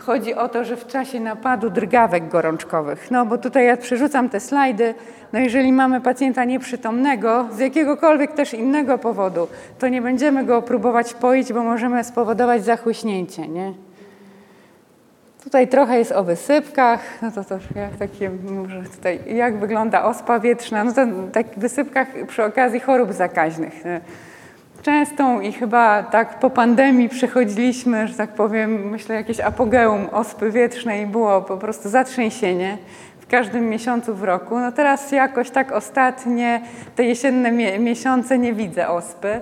Chodzi o to, że w czasie napadu drgawek gorączkowych, no bo tutaj ja przerzucam te slajdy, no jeżeli mamy pacjenta nieprzytomnego z jakiegokolwiek też innego powodu, to nie będziemy go próbować poić, bo możemy spowodować zachłyśnięcie, nie? Tutaj trochę jest o wysypkach, no to też jak takie, może tutaj, jak wygląda ospa wietrzna, no to tak wysypkach przy okazji chorób zakaźnych. Częstą i chyba tak po pandemii przechodziliśmy, że tak powiem, myślę jakieś apogeum ospy wietrznej było po prostu zatrzęsienie w każdym miesiącu w roku. No teraz jakoś tak ostatnie, te jesienne miesiące nie widzę ospy.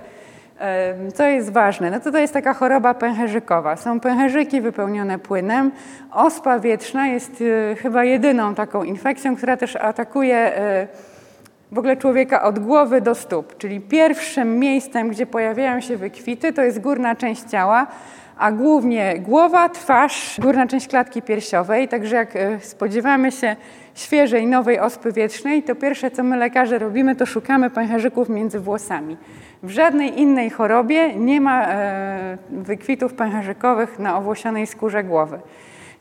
Co jest ważne? No to to jest taka choroba pęcherzykowa. Są pęcherzyki wypełnione płynem. Ospa wietrzna jest y, chyba jedyną taką infekcją, która też atakuje y, w ogóle człowieka od głowy do stóp. Czyli pierwszym miejscem, gdzie pojawiają się wykwity, to jest górna część ciała, a głównie głowa, twarz, górna część klatki piersiowej. Także jak y, spodziewamy się świeżej, nowej ospy wietrznej, to pierwsze, co my lekarze robimy, to szukamy pęcherzyków między włosami. W żadnej innej chorobie nie ma e, wykwitów pęcherzykowych na owłosionej skórze głowy.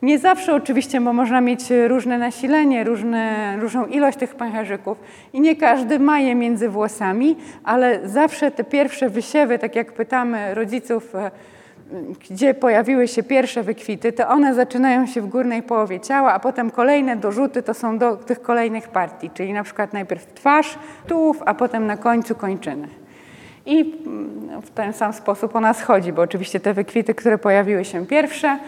Nie zawsze oczywiście, bo można mieć różne nasilenie, różne, różną ilość tych pęcherzyków i nie każdy ma je między włosami, ale zawsze te pierwsze wysiewy, tak jak pytamy rodziców, e, gdzie pojawiły się pierwsze wykwity, to one zaczynają się w górnej połowie ciała, a potem kolejne dorzuty to są do tych kolejnych partii, czyli na przykład najpierw twarz, tułów, a potem na końcu kończyny. I mm, w ten sam sposób ona schodzi, bo oczywiście te wykwity, które pojawiły się pierwsze,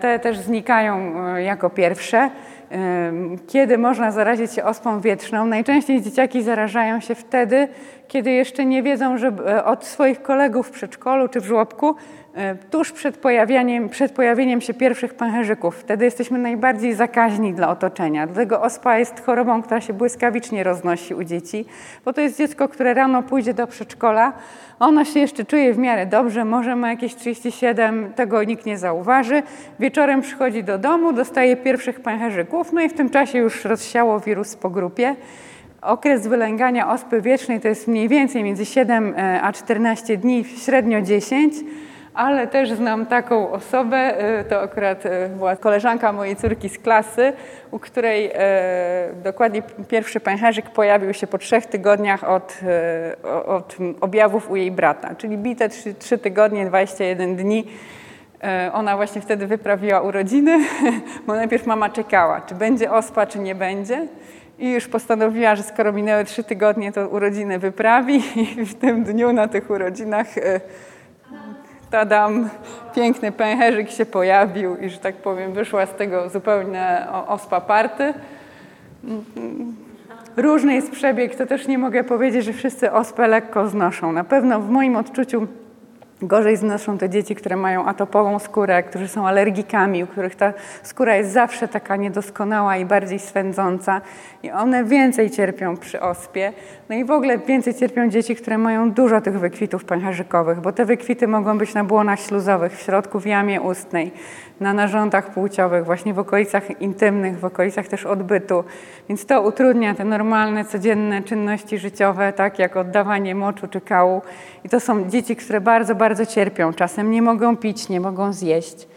te też znikają e, jako pierwsze. E, kiedy można zarazić się ospą wietrzną? Najczęściej dzieciaki zarażają się wtedy, kiedy jeszcze nie wiedzą, że od swoich kolegów w przedszkolu czy w żłobku, E, tuż przed pojawieniem, przed pojawieniem się pierwszych pęcherzyków. Wtedy jesteśmy najbardziej zakaźni dla otoczenia. Dlatego ospa jest chorobą, która się błyskawicznie roznosi u dzieci, bo to jest dziecko, które rano pójdzie do przedszkola, ono się jeszcze czuje w miarę dobrze, może ma jakieś 37, tego nikt nie zauważy. Wieczorem przychodzi do domu, dostaje pierwszych pęcherzyków, no i w tym czasie już rozsiało wirus po grupie. Okres wylęgania ospy wiecznej to jest mniej więcej między 7 e, a 14 dni, średnio 10 ale też znam taką osobę, y, to akurat y, była koleżanka mojej córki z klasy, u której y, dokładnie pierwszy pęcherzyk pojawił się po trzech tygodniach od, od objawów u jej brata, czyli bite trzy, trzy tygodnie, 21 dni. Ona właśnie wtedy wyprawiła urodziny, bo najpierw mama czekała, czy będzie ospa, czy nie będzie. I już postanowiła, że skoro minęły trzy tygodnie, to urodziny wyprawi i w tym dniu na tych urodzinach tadam, piękny pęcherzyk się pojawił i, że tak powiem, wyszła z tego zupełnie ospa party. Różny jest przebieg, to też nie mogę powiedzieć, że wszyscy ospę lekko znoszą. Na pewno w moim odczuciu Gorzej znoszą te dzieci, które mają atopową skórę, którzy są alergikami, u których ta skóra jest zawsze taka niedoskonała i bardziej swędząca i one więcej cierpią przy ospie. No i w ogóle więcej cierpią dzieci, które mają dużo tych wykwitów pęcherzykowych, bo te wykwity mogą być na błonach śluzowych, w środku w jamie ustnej, na narządach płciowych, właśnie w okolicach intymnych, w okolicach też odbytu. Więc to utrudnia te normalne, codzienne czynności życiowe, tak jak oddawanie moczu czy kału. I to są dzieci, które bardzo, bardzo cierpią. Czasem nie mogą pić, nie mogą zjeść.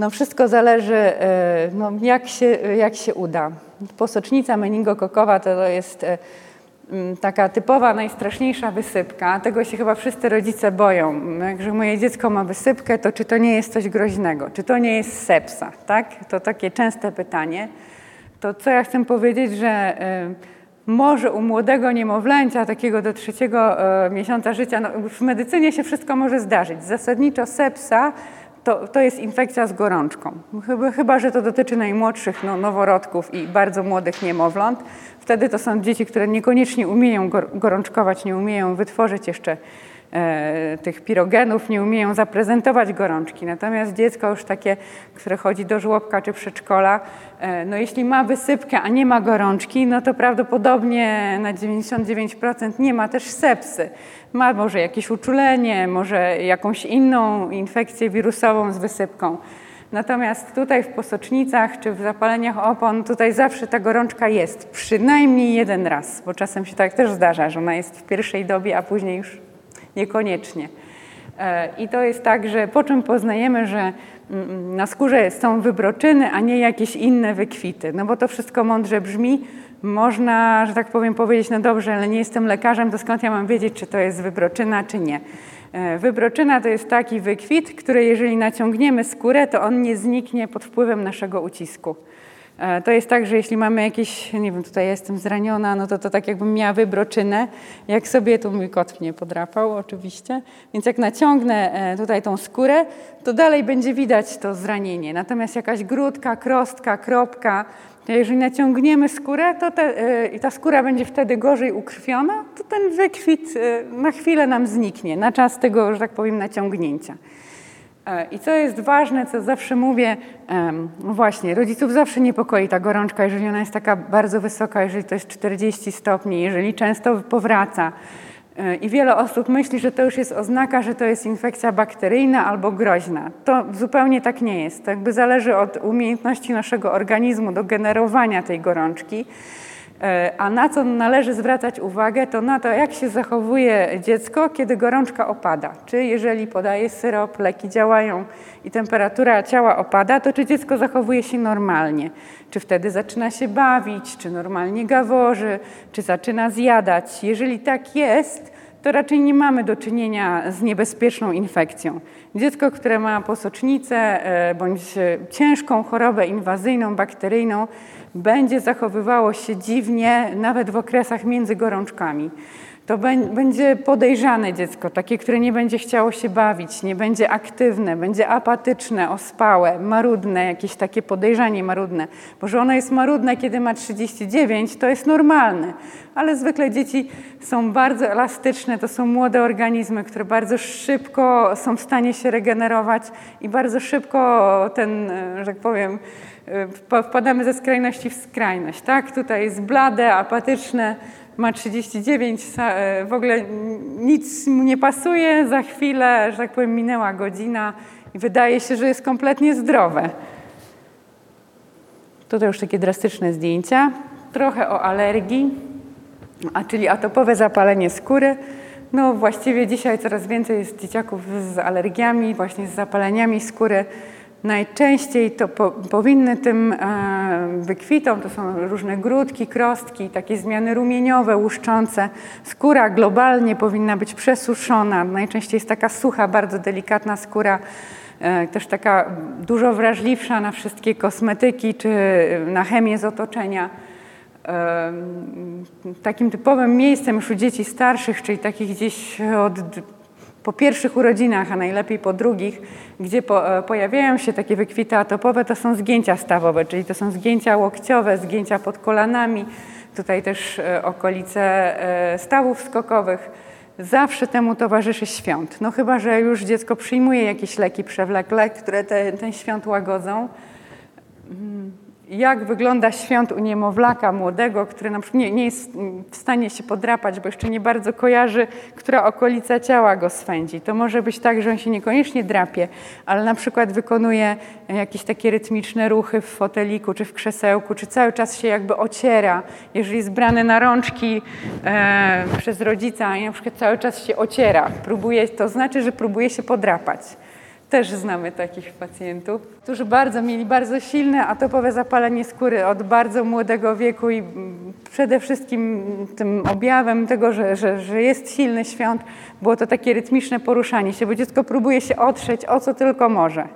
No wszystko zależy, e, no, jak, się, jak się uda. Posocznica meningokokowa to jest e, taka typowa, najstraszniejsza wysypka. Tego się chyba wszyscy rodzice boją. Jak moje dziecko ma wysypkę, to czy to nie jest coś groźnego? Czy to nie jest sepsa? Tak? To takie częste pytanie. To co ja chcę powiedzieć, że y, może u młodego niemowlęcia, takiego do trzeciego miesiąca życia, no, w medycynie się wszystko może zdarzyć. Zasadniczo sepsa to, to jest infekcja z gorączką. Chyba, chyba że to dotyczy najmłodszych no, noworodków i bardzo młodych niemowląt. Wtedy to są dzieci, które niekoniecznie umieją gorączkować, nie umieją wytworzyć jeszcze tych pirogenów, nie umieją zaprezentować gorączki. Natomiast dziecko już takie, które chodzi do żłobka czy przedszkola, e, no jeśli ma wysypkę, a nie ma gorączki, no to prawdopodobnie na 99% nie ma też sepsy. Ma może jakieś uczulenie, może jakąś inną infekcję wirusową z wysypką. Natomiast tutaj w posocznicach czy w zapaleniach opon, tutaj zawsze ta gorączka jest, przynajmniej jeden raz, bo czasem się tak też zdarza, że ona jest w pierwszej dobie, a później już niekoniecznie. E, I to jest tak, że po czym poznajemy, że mm, mm, na skórze są wybroczyny, a nie jakieś inne wykwity. No bo to wszystko mądrze brzmi. Można, że tak powiem, powiedzieć, no dobrze, ale nie jestem lekarzem, to skąd ja mam wiedzieć, czy to jest wybroczyna, czy nie. E, wybroczyna to jest taki wykwit, który jeżeli naciągniemy skórę, to on nie zniknie pod wpływem naszego ucisku. E, to jest tak, że jeśli mamy jakieś, nie wiem, tutaj jestem zraniona, no to to tak jakbym miała wybroczynę. Jak sobie, tu mój kot mnie podrapał oczywiście, więc jak naciągnę e, tutaj tą skórę, to dalej będzie widać to zranienie. Natomiast jakaś grudka, krostka, kropka, jeżeli naciągniemy skórę, to te, e, i ta skóra będzie wtedy gorzej ukrwiona, to ten wykwit na chwilę nam zniknie, na czas tego, że tak powiem, naciągnięcia. E, I co jest ważne, co zawsze mówię, no właśnie, rodziców zawsze niepokoi ta gorączka, jeżeli ona jest taka bardzo wysoka, jeżeli to jest 40 stopni, jeżeli często powraca. E, I wiele osób myśli, że to już jest oznaka, że to jest infekcja bakteryjna albo groźna. To zupełnie tak nie jest. To jakby zależy od umiejętności naszego organizmu do generowania tej gorączki. E, a na co należy zwracać uwagę, to na to, jak się zachowuje dziecko, kiedy gorączka opada. Czy jeżeli podaje syrop, leki działają i temperatura ciała opada, to czy dziecko zachowuje się normalnie? Czy wtedy zaczyna się bawić, czy normalnie gaworzy, czy zaczyna zjadać? Jeżeli tak jest, to raczej nie mamy do czynienia z niebezpieczną infekcją. Dziecko, które ma posocznicę e, bądź ciężką chorobę inwazyjną, bakteryjną, będzie zachowywało się dziwnie nawet w okresach między gorączkami. To będzie podejrzane dziecko, takie, które nie będzie chciało się bawić, nie będzie aktywne, będzie apatyczne, ospałe, marudne, jakieś takie podejrzanie marudne. Bo że ono jest marudne, kiedy ma 39, to jest normalne. Ale zwykle dzieci są bardzo elastyczne, to są młode organizmy, które bardzo szybko są w stanie się regenerować i bardzo szybko ten, że tak powiem, wpadamy ze skrajności w skrajność. Tak? Tutaj jest blade, apatyczne, ma 39, e, w ogóle nic mu nie pasuje, za chwilę, że tak powiem, minęła godzina i wydaje się, że jest kompletnie zdrowe. Tutaj już takie drastyczne zdjęcia. Trochę o alergii, a czyli atopowe zapalenie skóry. No właściwie dzisiaj coraz więcej jest dzieciaków z alergiami, właśnie z zapaleniami skóry. Najczęściej to po, powinny tym e, wykwitom, to są różne grudki, krostki, takie zmiany rumieniowe, łuszczące. Skóra globalnie powinna być przesuszona. Najczęściej jest taka sucha, bardzo delikatna skóra, e, też taka dużo wrażliwsza na wszystkie kosmetyki czy na chemię z otoczenia. E, takim typowym miejscem już u dzieci starszych, czyli takich gdzieś od po pierwszych urodzinach, a najlepiej po drugich, gdzie po, e, pojawiają się takie wykwity atopowe, to są zgięcia stawowe, czyli to są zgięcia łokciowe, zgięcia pod kolanami, tutaj też e, okolice e, stawów skokowych. Zawsze temu towarzyszy świąt. No chyba, że już dziecko przyjmuje jakieś leki przewlekle, które te, ten świąt łagodzą. Jak wygląda świąt u niemowlaka młodego, który na przykład nie, nie, jest w stanie się podrapać, bo jeszcze nie bardzo kojarzy, która okolica ciała go swędzi. To może być tak, że on się niekoniecznie drapie, ale na przykład wykonuje jakieś takie rytmiczne ruchy w foteliku czy w krzesełku, czy cały czas się jakby ociera. Jeżeli jest brany na rączki e, przez rodzica i na przykład cały czas się ociera, próbuje, to znaczy, że próbuje się podrapać. Też znamy takich pacjentów, którzy bardzo mieli bardzo silne atopowe zapalenie skóry od bardzo młodego wieku i przede wszystkim tym objawem tego, że, że, że jest silny świąt, było to takie rytmiczne poruszanie się, bo dziecko próbuje się otrzeć o co tylko może.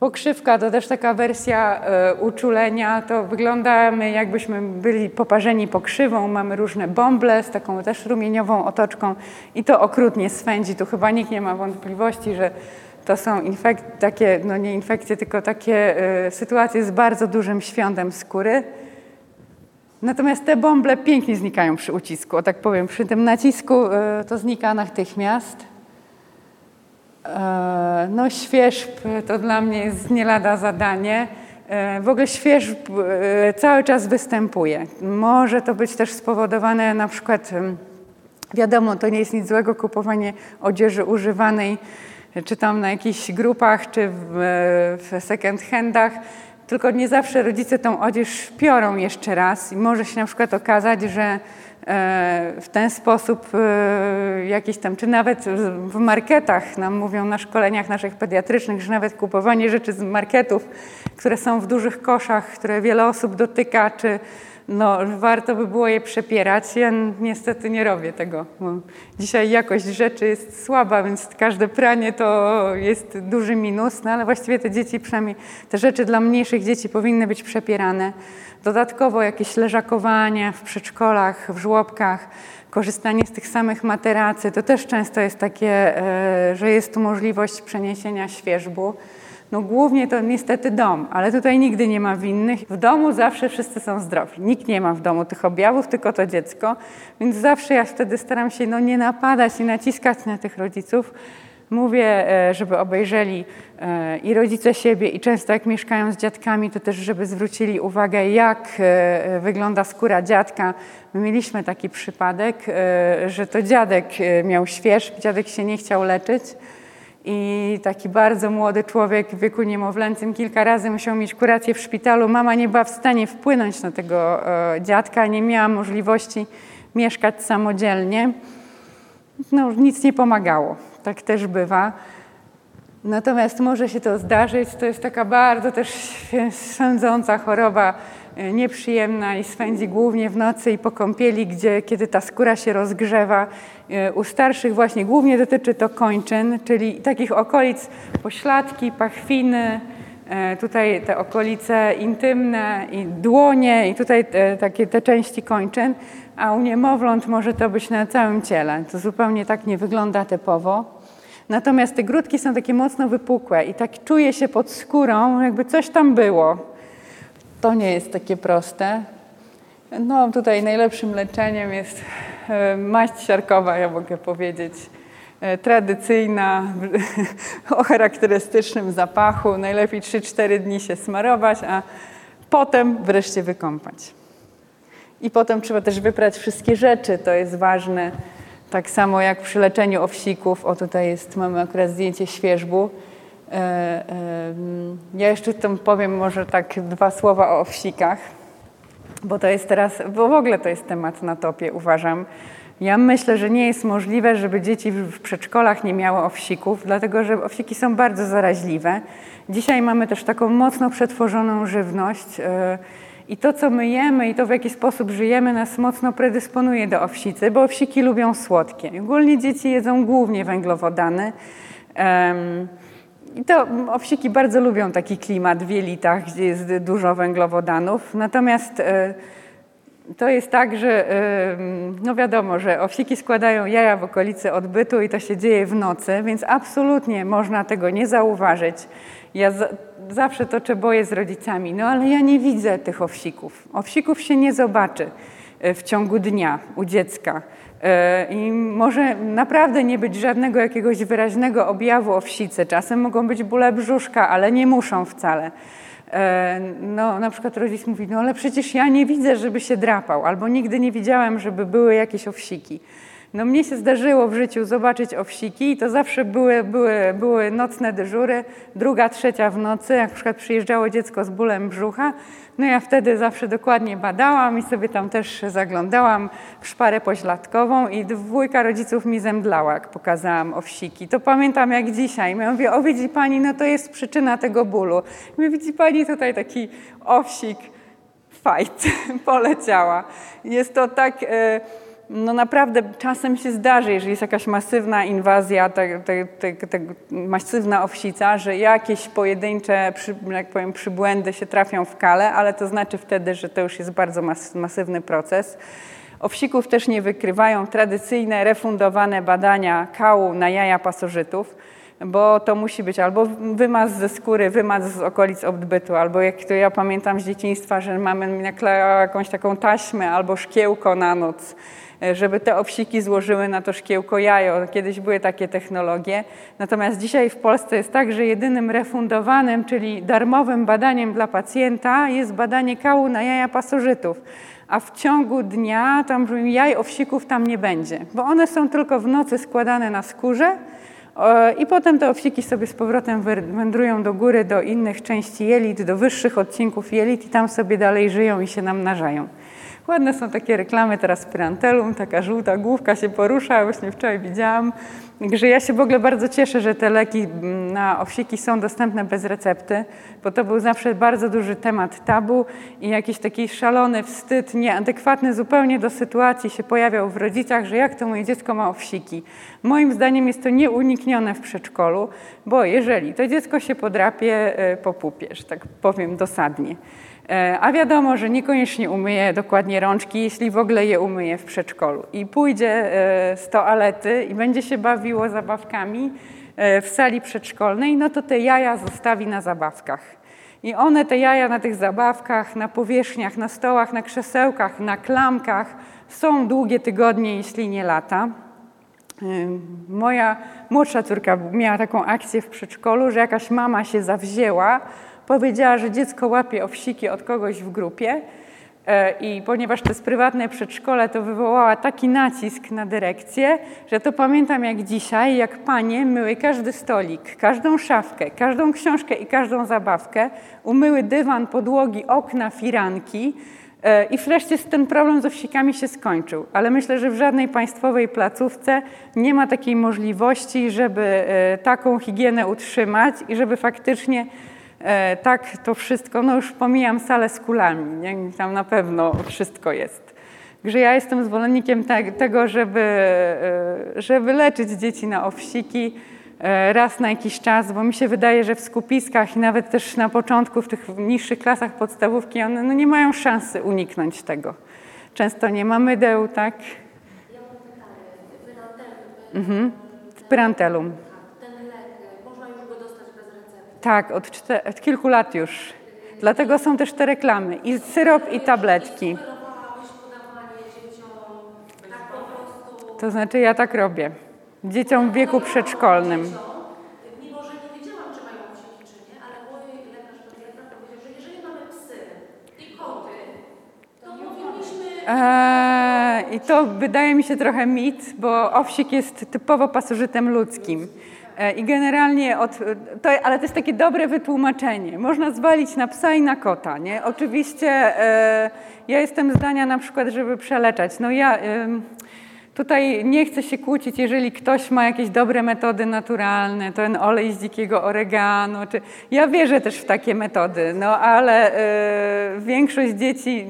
Pokrzywka to też taka wersja y, uczulenia. To wyglądamy jakbyśmy byli poparzeni pokrzywą. Mamy różne bąble z taką też rumieniową otoczką i to okrutnie swędzi. Tu chyba nikt nie ma wątpliwości, że to są infek- takie, no nie infekcje, tylko takie y, sytuacje z bardzo dużym świątem skóry. Natomiast te bąble pięknie znikają przy ucisku, o tak powiem. Przy tym nacisku y, to znika natychmiast. E, no świeżb to dla mnie jest nie lada zadanie. E, w ogóle świeżb e, cały czas występuje. Może to być też spowodowane na przykład, wiadomo, to nie jest nic złego kupowanie odzieży używanej, czy tam na jakichś grupach, czy w, w second handach, tylko nie zawsze rodzice tą odzież piorą jeszcze raz i może się na przykład okazać, że w ten sposób jakiś tam, czy nawet w marketach nam mówią na szkoleniach naszych pediatrycznych, że nawet kupowanie rzeczy z marketów, które są w dużych koszach, które wiele osób dotyka, czy no, warto by było je przepierać. Ja niestety nie robię tego. Dzisiaj jakość rzeczy jest słaba, więc każde pranie to jest duży minus, no ale właściwie te dzieci, przynajmniej te rzeczy dla mniejszych dzieci powinny być przepierane. Dodatkowo jakieś leżakowanie w przedszkolach, w żłobkach, korzystanie z tych samych materacy, to też często jest takie, e, że jest tu możliwość przeniesienia świeżbu. No głównie to niestety dom, ale tutaj nigdy nie ma winnych. W domu zawsze wszyscy są zdrowi. Nikt nie ma w domu tych objawów, tylko to dziecko. Więc zawsze ja wtedy staram się no, nie napadać, nie naciskać na tych rodziców. Mówię, e, żeby obejrzeli e, i rodzice siebie, i często jak mieszkają z dziadkami, to też żeby zwrócili uwagę, jak e, wygląda skóra dziadka. My mieliśmy taki przypadek, że to dziadek miał świeżb, dziadek się nie chciał leczyć. I taki bardzo młody człowiek w wieku niemowlęcym kilka razy musiał mieć kurację w szpitalu. Mama nie była w stanie wpłynąć na tego dziadka, nie miała możliwości mieszkać samodzielnie. No, nic nie pomagało tak też bywa. Natomiast może się to zdarzyć, to jest taka bardzo też swędząca choroba, e, nieprzyjemna i swędzi głównie w nocy i po kąpieli, gdzie, kiedy ta skóra się rozgrzewa. E, u starszych właśnie głównie dotyczy to kończyn, czyli takich okolic pośladki, pachwiny, e, tutaj te okolice intymne i dłonie i tutaj te, takie te części kończyn, a u niemowląt może to być na całym ciele. To zupełnie tak nie wygląda typowo. Natomiast te grudki są takie mocno wypukłe i tak czuje się pod skórą, jakby coś tam było. To nie jest takie proste. No tutaj najlepszym leczeniem jest e, maść siarkowa, ja mogę powiedzieć, e, tradycyjna, o charakterystycznym zapachu. Najlepiej 3-4 dni się smarować, a potem wreszcie wykąpać. I potem trzeba też wyprać wszystkie rzeczy, to jest ważne. Tak samo jak przy leczeniu owsików, o tutaj jest, mamy akurat zdjęcie świeżbu. E, e, ja jeszcze tam powiem może tak dwa słowa o owsikach, bo to jest teraz, bo w ogóle to jest temat na topie, uważam. Ja myślę, że nie jest możliwe, żeby dzieci w przedszkolach nie miały owsików, dlatego że owsiki są bardzo zaraźliwe. Dzisiaj mamy też taką mocno przetworzoną żywność. E, i to, co my jemy i to, w jaki sposób żyjemy, nas mocno predysponuje do owsicy, bo owsiki lubią słodkie. Ogólnie dzieci jedzą głównie węglowodany. I to owsiki bardzo lubią taki klimat w jelitach, gdzie jest dużo węglowodanów. Natomiast e, to jest tak, że no wiadomo, że owsiki składają jaja w okolicy odbytu i to się dzieje w nocy, więc absolutnie można tego nie zauważyć. Ja zawsze toczę boje z rodzicami, no ale ja nie widzę tych owsików. Owsików się nie zobaczy e, w ciągu dnia u dziecka. E, I może naprawdę nie być żadnego jakiegoś wyraźnego objawu owsicy. Czasem mogą być bóle brzuszka, ale nie muszą wcale. E, no, na przykład rodzic mówi, no ale przecież ja nie widzę, żeby się drapał, albo nigdy nie widziałem, żeby były jakieś owsiki. No mnie się zdarzyło w życiu zobaczyć owsiki i to zawsze były, były, były nocne dyżury, druga, trzecia w nocy, jak na przykład przyjeżdżało dziecko z bólem brzucha, no ja wtedy zawsze dokładnie badałam i sobie tam też zaglądałam w szparę pośladkową i dwójka rodziców mi zemdlała, jak pokazałam owsiki. To pamiętam jak dzisiaj. Ja mówię, o widzi pani, no to jest przyczyna tego bólu. Mówię, widzi pani tutaj taki owsik, fajt, poleciała. Jest to tak... E, no naprawdę czasem się zdarzy, jeżeli jest jakaś masywna inwazja, te, masywna owsica, że jakieś pojedyncze, jak powiem, przybłędy się trafią w kale, ale to znaczy wtedy, że to już jest bardzo mas, masywny proces. Owsików też nie wykrywają tradycyjne, refundowane badania kału na jaja pasożytów. bo to musi być albo wymaz ze skóry, wymaz z okolic odbytu, albo jak to ja pamiętam z dzieciństwa, że mamy jakąś taką taśmę albo szkiełko na noc, żeby te owsiki złożyły na to szkiełko jajo. Kiedyś były takie technologie. Natomiast dzisiaj w Polsce jest tak, że jedynym refundowanym, czyli darmowym badaniem dla pacjenta jest badanie kału na jaja pasożytów a w ciągu dnia tam jaj owsików tam nie będzie, bo one są tylko w nocy składane na skórze i potem te owsiki sobie z powrotem wędrują do góry, do innych części jelit, do wyższych odcinków jelit i tam sobie dalej żyją i się namnażają. Ładne są takie reklamy teraz Pyrantelum, taka żółta główka się porusza, właśnie wczoraj widziałam. Także ja się w ogóle bardzo cieszę, że te leki mm, na owsiki są dostępne bez recepty, bo to był zawsze bardzo duży temat tabu i jakiś taki szalony wstyd, nieadekwatny zupełnie do sytuacji się pojawiał w rodzicach, że jak to moje dziecko ma owsiki. Moim zdaniem jest to nieuniknione w przedszkolu, bo jeżeli to dziecko się podrapie e, po pupie, że tak powiem dosadnie, a wiadomo, że niekoniecznie umyje dokładnie rączki, jeśli w ogóle je umyje w przedszkolu. I pójdzie e, z toalety i będzie się bawiło zabawkami e, w sali przedszkolnej, no to te jaja zostawi na zabawkach. I one, te jaja na tych zabawkach, na powierzchniach, na stołach, na krzesełkach, na klamkach są długie tygodnie, jeśli nie lata. Moja młodsza córka miała taką akcję w przedszkolu, że jakaś mama się zawzięła, powiedziała, że dziecko łapie owsiki od kogoś w grupie e, i ponieważ to jest prywatne przedszkole, to wywołała taki nacisk na dyrekcję, że to pamiętam jak dzisiaj, jak panie myły każdy stolik, każdą szafkę, każdą książkę i każdą zabawkę, umyły dywan, podłogi, okna, firanki, e, i wreszcie ten problem z owsikami się skończył. Ale myślę, że w żadnej państwowej placówce nie ma takiej możliwości, żeby e, taką higienę utrzymać i żeby faktycznie tak to wszystko, no już pomijam salę z kulami, nie? tam na pewno wszystko jest. Także ja jestem zwolennikiem te, tego, żeby, e, żeby leczyć dzieci na owsiki e, raz na jakiś czas, bo mi się wydaje, że w skupiskach i nawet też na początku w tych niższych klasach podstawówki one no nie mają szansy uniknąć tego. Często nie ma mydeł, tak? Ja mam pytanie. Mhm. Pyrantelum. Tak, od, czter- od kilku lat już. Dlatego są też te reklamy. I syrop, i tabletki. To znaczy ja tak robię. Dzieciom w wieku przedszkolnym. Mimo, że nie wiedziałam, czy mają psiki, czy nie, ale mój lekarz pediatra powiedział, że jeżeli mamy psy i koty, to. Eee, I to wydaje mi się trochę mit, bo owsik jest typowo pasożytem ludzkim. E, I generalnie, od, to, ale to jest takie dobre wytłumaczenie. Można zwalić na psa i na kota, nie? Oczywiście e, ja jestem zdania na przykład, żeby przeleczać. No ja e, tutaj nie chcę się kłócić, jeżeli ktoś ma jakieś dobre metody naturalne, ten olej z dzikiego oregano, czy... Ja wierzę też w takie metody, no ale e, większość dzieci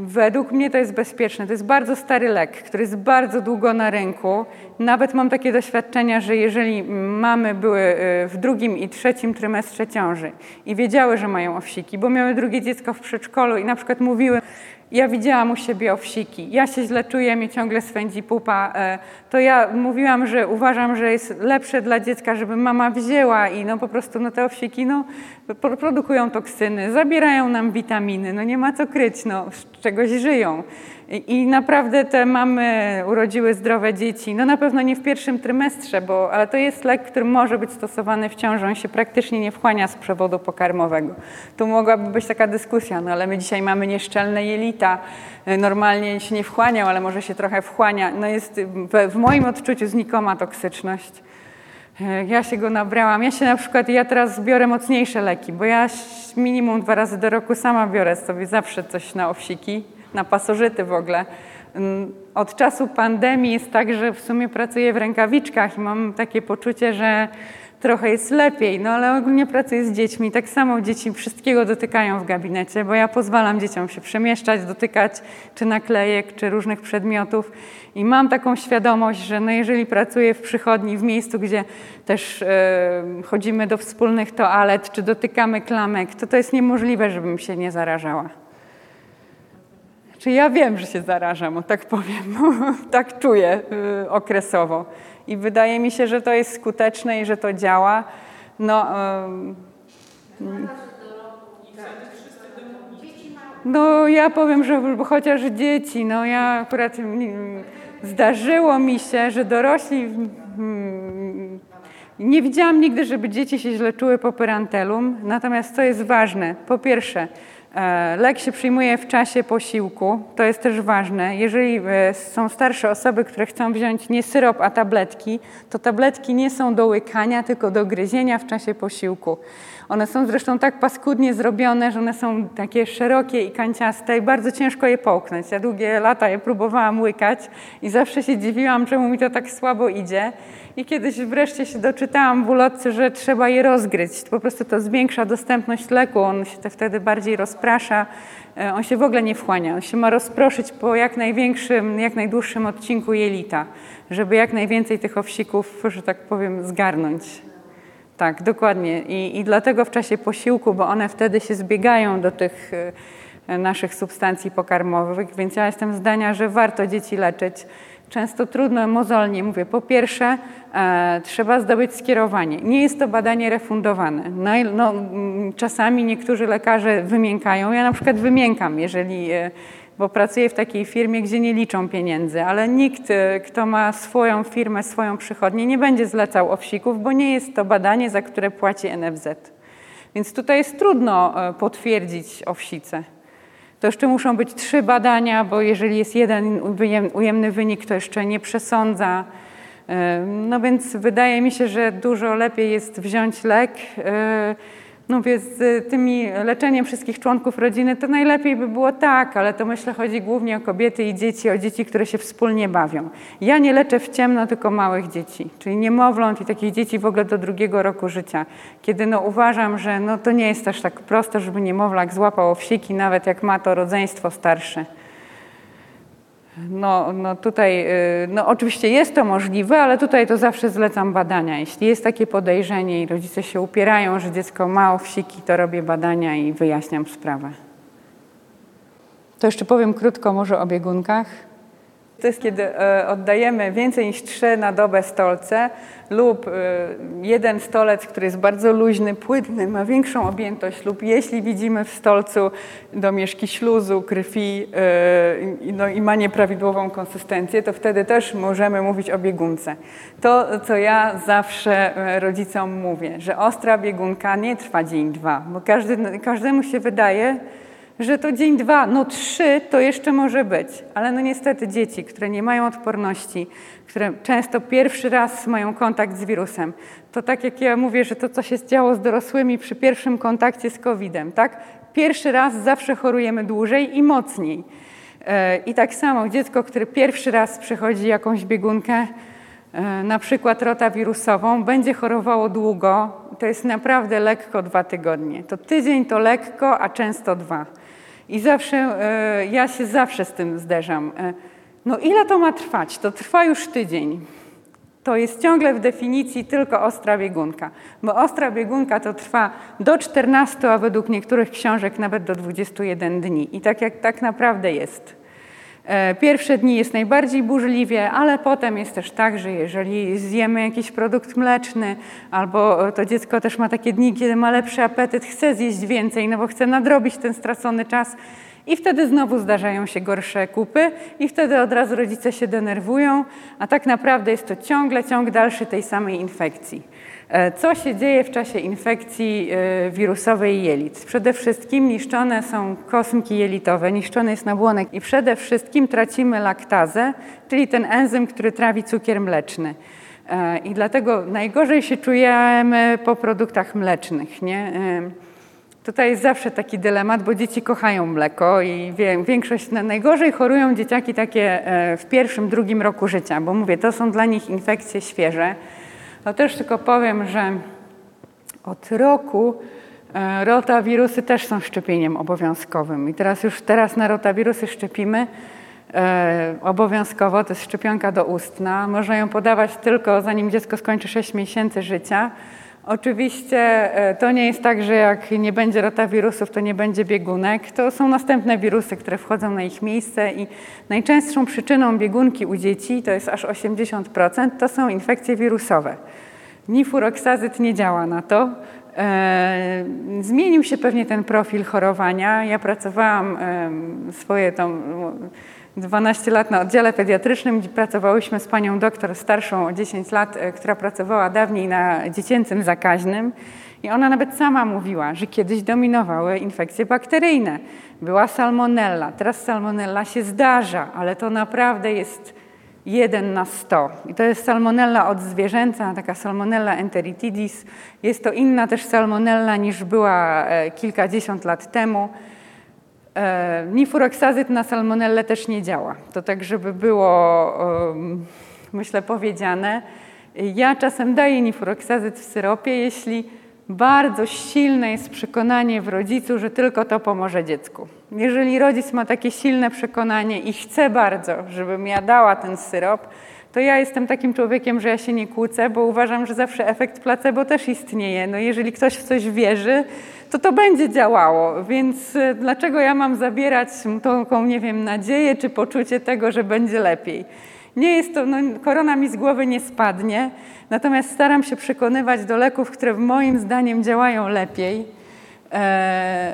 Według mnie to jest bezpieczne. To jest bardzo stary lek, który jest bardzo długo na rynku. Nawet mam takie doświadczenia, że jeżeli mamy były y, w drugim i trzecim trymestrze ciąży i wiedziały, że mają owsiki, bo miały drugie dziecko w przedszkolu i na przykład mówiły, ja widziałam u siebie owsiki, ja się źle czuję, mnie ciągle swędzi pupa, e, to ja mówiłam, że uważam, że jest lepsze dla dziecka, żeby mama wzięła i no po prostu no te owsiki no, produkują toksyny, zabierają nam witaminy, no nie ma co kryć, no z czegoś żyją. I naprawdę te mamy urodziły zdrowe dzieci. No na pewno nie w pierwszym trymestrze, bo, ale to jest lek, który może być stosowany w ciąży. On się praktycznie nie wchłania z przewodu pokarmowego. Tu mogłaby być taka dyskusja, no ale my dzisiaj mamy nieszczelne jelita. Normalnie się nie wchłaniał, ale może się trochę wchłania. No jest w, w moim odczuciu znikoma toksyczność. Ja się go nabrałam. Ja się na przykład, ja teraz biorę mocniejsze leki, bo ja minimum dwa razy do roku sama biorę sobie zawsze coś na owsiki na pasożyty w ogóle. Mm, od czasu pandemii jest tak, że w sumie pracuję w rękawiczkach i mam takie poczucie, że trochę jest lepiej, no ale ogólnie pracuję z dziećmi. Tak samo dzieci wszystkiego dotykają w gabinecie, bo ja pozwalam dzieciom się przemieszczać, dotykać czy naklejek, czy różnych przedmiotów. I mam taką świadomość, że no jeżeli pracuję w przychodni, w miejscu, gdzie też yy, chodzimy do wspólnych toalet, czy dotykamy klamek, to to jest niemożliwe, żebym się nie zarażała. Czy ja wiem, że się zarażam, o tak powiem, tak czuję y, okresowo. I wydaje mi się, że to jest skuteczne i że to działa. No, no ja powiem, że chociaż dzieci, no ja akurat zdarzyło mi się, że dorośli nie widziałam nigdy, żeby dzieci się źle czuły po pyrantelum. Natomiast co jest ważne? Po pierwsze, lek się przyjmuje w czasie posiłku. To jest też ważne. Jeżeli e, są starsze osoby, które chcą wziąć nie syrop, a tabletki, to tabletki nie są do łykania, tylko do gryzienia w czasie posiłku. One są zresztą tak paskudnie zrobione, że one są takie szerokie i kanciaste i bardzo ciężko je połknąć. Ja długie lata je próbowałam łykać i zawsze się dziwiłam, czemu mi to tak słabo idzie. I kiedyś wreszcie się doczytałam w ulotce, że trzeba je rozgryźć. Po prostu to zwiększa dostępność leku, on się wtedy bardziej rozprasza, e, on się w ogóle nie wchłania. On się ma rozproszyć po jak największym, jak najdłuższym odcinku jelita, żeby jak najwięcej tych owsików, że tak powiem, zgarnąć. Tak, dokładnie. I, I dlatego w czasie posiłku, bo one wtedy się zbiegają do tych e, naszych substancji pokarmowych, więc ja jestem zdania, że warto dzieci leczyć. Często trudno, mozolnie mówię. Po pierwsze, e, trzeba zdobyć skierowanie. Nie jest to badanie refundowane. No, no, czasami niektórzy lekarze wymiękają. Ja na przykład wymiękam, jeżeli e, bo pracuję w takiej firmie, gdzie nie liczą pieniędzy, ale nikt, e, kto ma swoją firmę, swoją przychodnię, nie będzie zlecał owsików, bo nie jest to badanie, za które płaci NFZ. Więc tutaj jest trudno e, potwierdzić owsice. To jeszcze muszą być trzy badania, bo jeżeli jest jeden ujemny wynik, to jeszcze nie przesądza. E, no więc wydaje mi się, że dużo lepiej jest wziąć lek no więc z tymi leczeniem wszystkich członków rodziny to najlepiej by było tak, ale to myślę chodzi głównie o kobiety i dzieci, o dzieci, które się wspólnie bawią. Ja nie leczę w ciemno, tylko małych dzieci, czyli niemowląt i takich dzieci w ogóle do drugiego roku życia, kiedy no uważam, że no to nie jest też tak prosto, żeby niemowlak złapał owsiki, nawet jak ma to rodzeństwo starsze. No, no tutaj, y, no oczywiście jest to możliwe, ale tutaj to zawsze zlecam badania. Jeśli jest takie podejrzenie i rodzice się upierają, że dziecko ma owsiki, to robię badania i wyjaśniam sprawę. To jeszcze powiem krótko może o biegunkach. To jest, kiedy e, oddajemy więcej niż trzy na dobę stolce lub e, jeden stolec, który jest bardzo luźny, płynny, ma większą objętość lub jeśli widzimy w stolcu domieszki śluzu, krwi e, no i ma nieprawidłową konsystencję, to wtedy też możemy mówić o biegunce. To, co ja zawsze rodzicom mówię, że ostra biegunka nie trwa dzień, dwa, bo każdy, każdemu się wydaje, że to dzień dwa, no trzy to jeszcze może być, ale no niestety dzieci, które nie mają odporności, które często pierwszy raz mają kontakt z wirusem, to tak jak ja mówię, że to co się działo z dorosłymi przy pierwszym kontakcie z COVID-em, tak? Pierwszy raz zawsze chorujemy dłużej i mocniej. E, I tak samo dziecko, które pierwszy raz przechodzi jakąś biegunkę, e, na przykład rotawirusową, będzie chorowało długo, to jest naprawdę lekko dwa tygodnie. To tydzień to lekko, a często dwa. I zawsze, e, ja się zawsze z tym zderzam. E, no ile to ma trwać? To trwa już tydzień. To jest ciągle w definicji tylko ostra biegunka, bo ostra biegunka to trwa do 14, a według niektórych książek nawet do 21 dni. I tak jak tak naprawdę jest. E, pierwsze dni jest najbardziej burzliwie, ale potem jest też tak, że jeżeli zjemy jakiś produkt mleczny, albo to dziecko też ma takie dni, kiedy ma lepszy apetyt, chce zjeść więcej, no bo chce nadrobić ten stracony czas, i wtedy znowu zdarzają się gorsze kupy, i wtedy od razu rodzice się denerwują, a tak naprawdę jest to ciągle ciąg dalszy tej samej infekcji. E, co się dzieje w czasie infekcji e, wirusowej jelit? Przede wszystkim niszczone są kosmki jelitowe, niszczony jest nabłonek i przede wszystkim tracimy laktazę, czyli ten enzym, który trawi cukier mleczny. E, I dlatego najgorzej się czujemy po produktach mlecznych. Nie? Tutaj jest zawsze taki dylemat, bo dzieci kochają mleko i większość, najgorzej chorują dzieciaki takie w pierwszym, drugim roku życia, bo mówię, to są dla nich infekcje świeże. To też tylko powiem, że od roku e, rotawirusy też są szczepieniem obowiązkowym. I teraz już teraz na rotawirusy szczepimy e, obowiązkowo. To jest szczepionka doustna. Można ją podawać tylko zanim dziecko skończy 6 miesięcy życia. Oczywiście e, to nie jest tak, że jak nie będzie rotawirusów, to nie będzie biegunek. To są następne wirusy, które wchodzą na ich miejsce i najczęstszą przyczyną biegunki u dzieci, to jest aż 80%, to są infekcje wirusowe. Nifuroksazyt nie działa na to. E, zmienił się pewnie ten profil chorowania. Ja pracowałam swoje tam 12 lat na oddziale pediatrycznym, gdzie pracowałyśmy z panią doktor starszą o 10 lat, e, która pracowała dawniej na dziecięcym zakaźnym. I ona nawet sama mówiła, że kiedyś dominowały infekcje bakteryjne. Była salmonella. Teraz salmonella się zdarza, ale to naprawdę jest jeden na sto. I to jest salmonella odzwierzęca, taka salmonella enteritidis. Jest to inna też salmonella niż była e, kilkadziesiąt lat temu. E, nifuroksazyt na salmonellę też nie działa. To tak, żeby było, myślę, powiedziane. Ja czasem daję nifuroksazyt w syropie, jeśli bardzo silne jest przekonanie w rodzicu, że tylko to pomoże dziecku. Jeżeli rodzic ma takie silne przekonanie i chce bardzo, żebym ja dała ten syrop, to ja jestem takim człowiekiem, że ja się nie kłócę, bo uważam, że zawsze efekt placebo też istnieje. No jeżeli ktoś w coś wierzy, to to będzie działało. Więc e, dlaczego ja mam zabierać taką, nie wiem, nadzieję czy poczucie tego, że będzie lepiej? Nie jest to, no, korona mi z głowy nie spadnie, natomiast staram się przekonywać do leków, które moim zdaniem działają lepiej. Eee,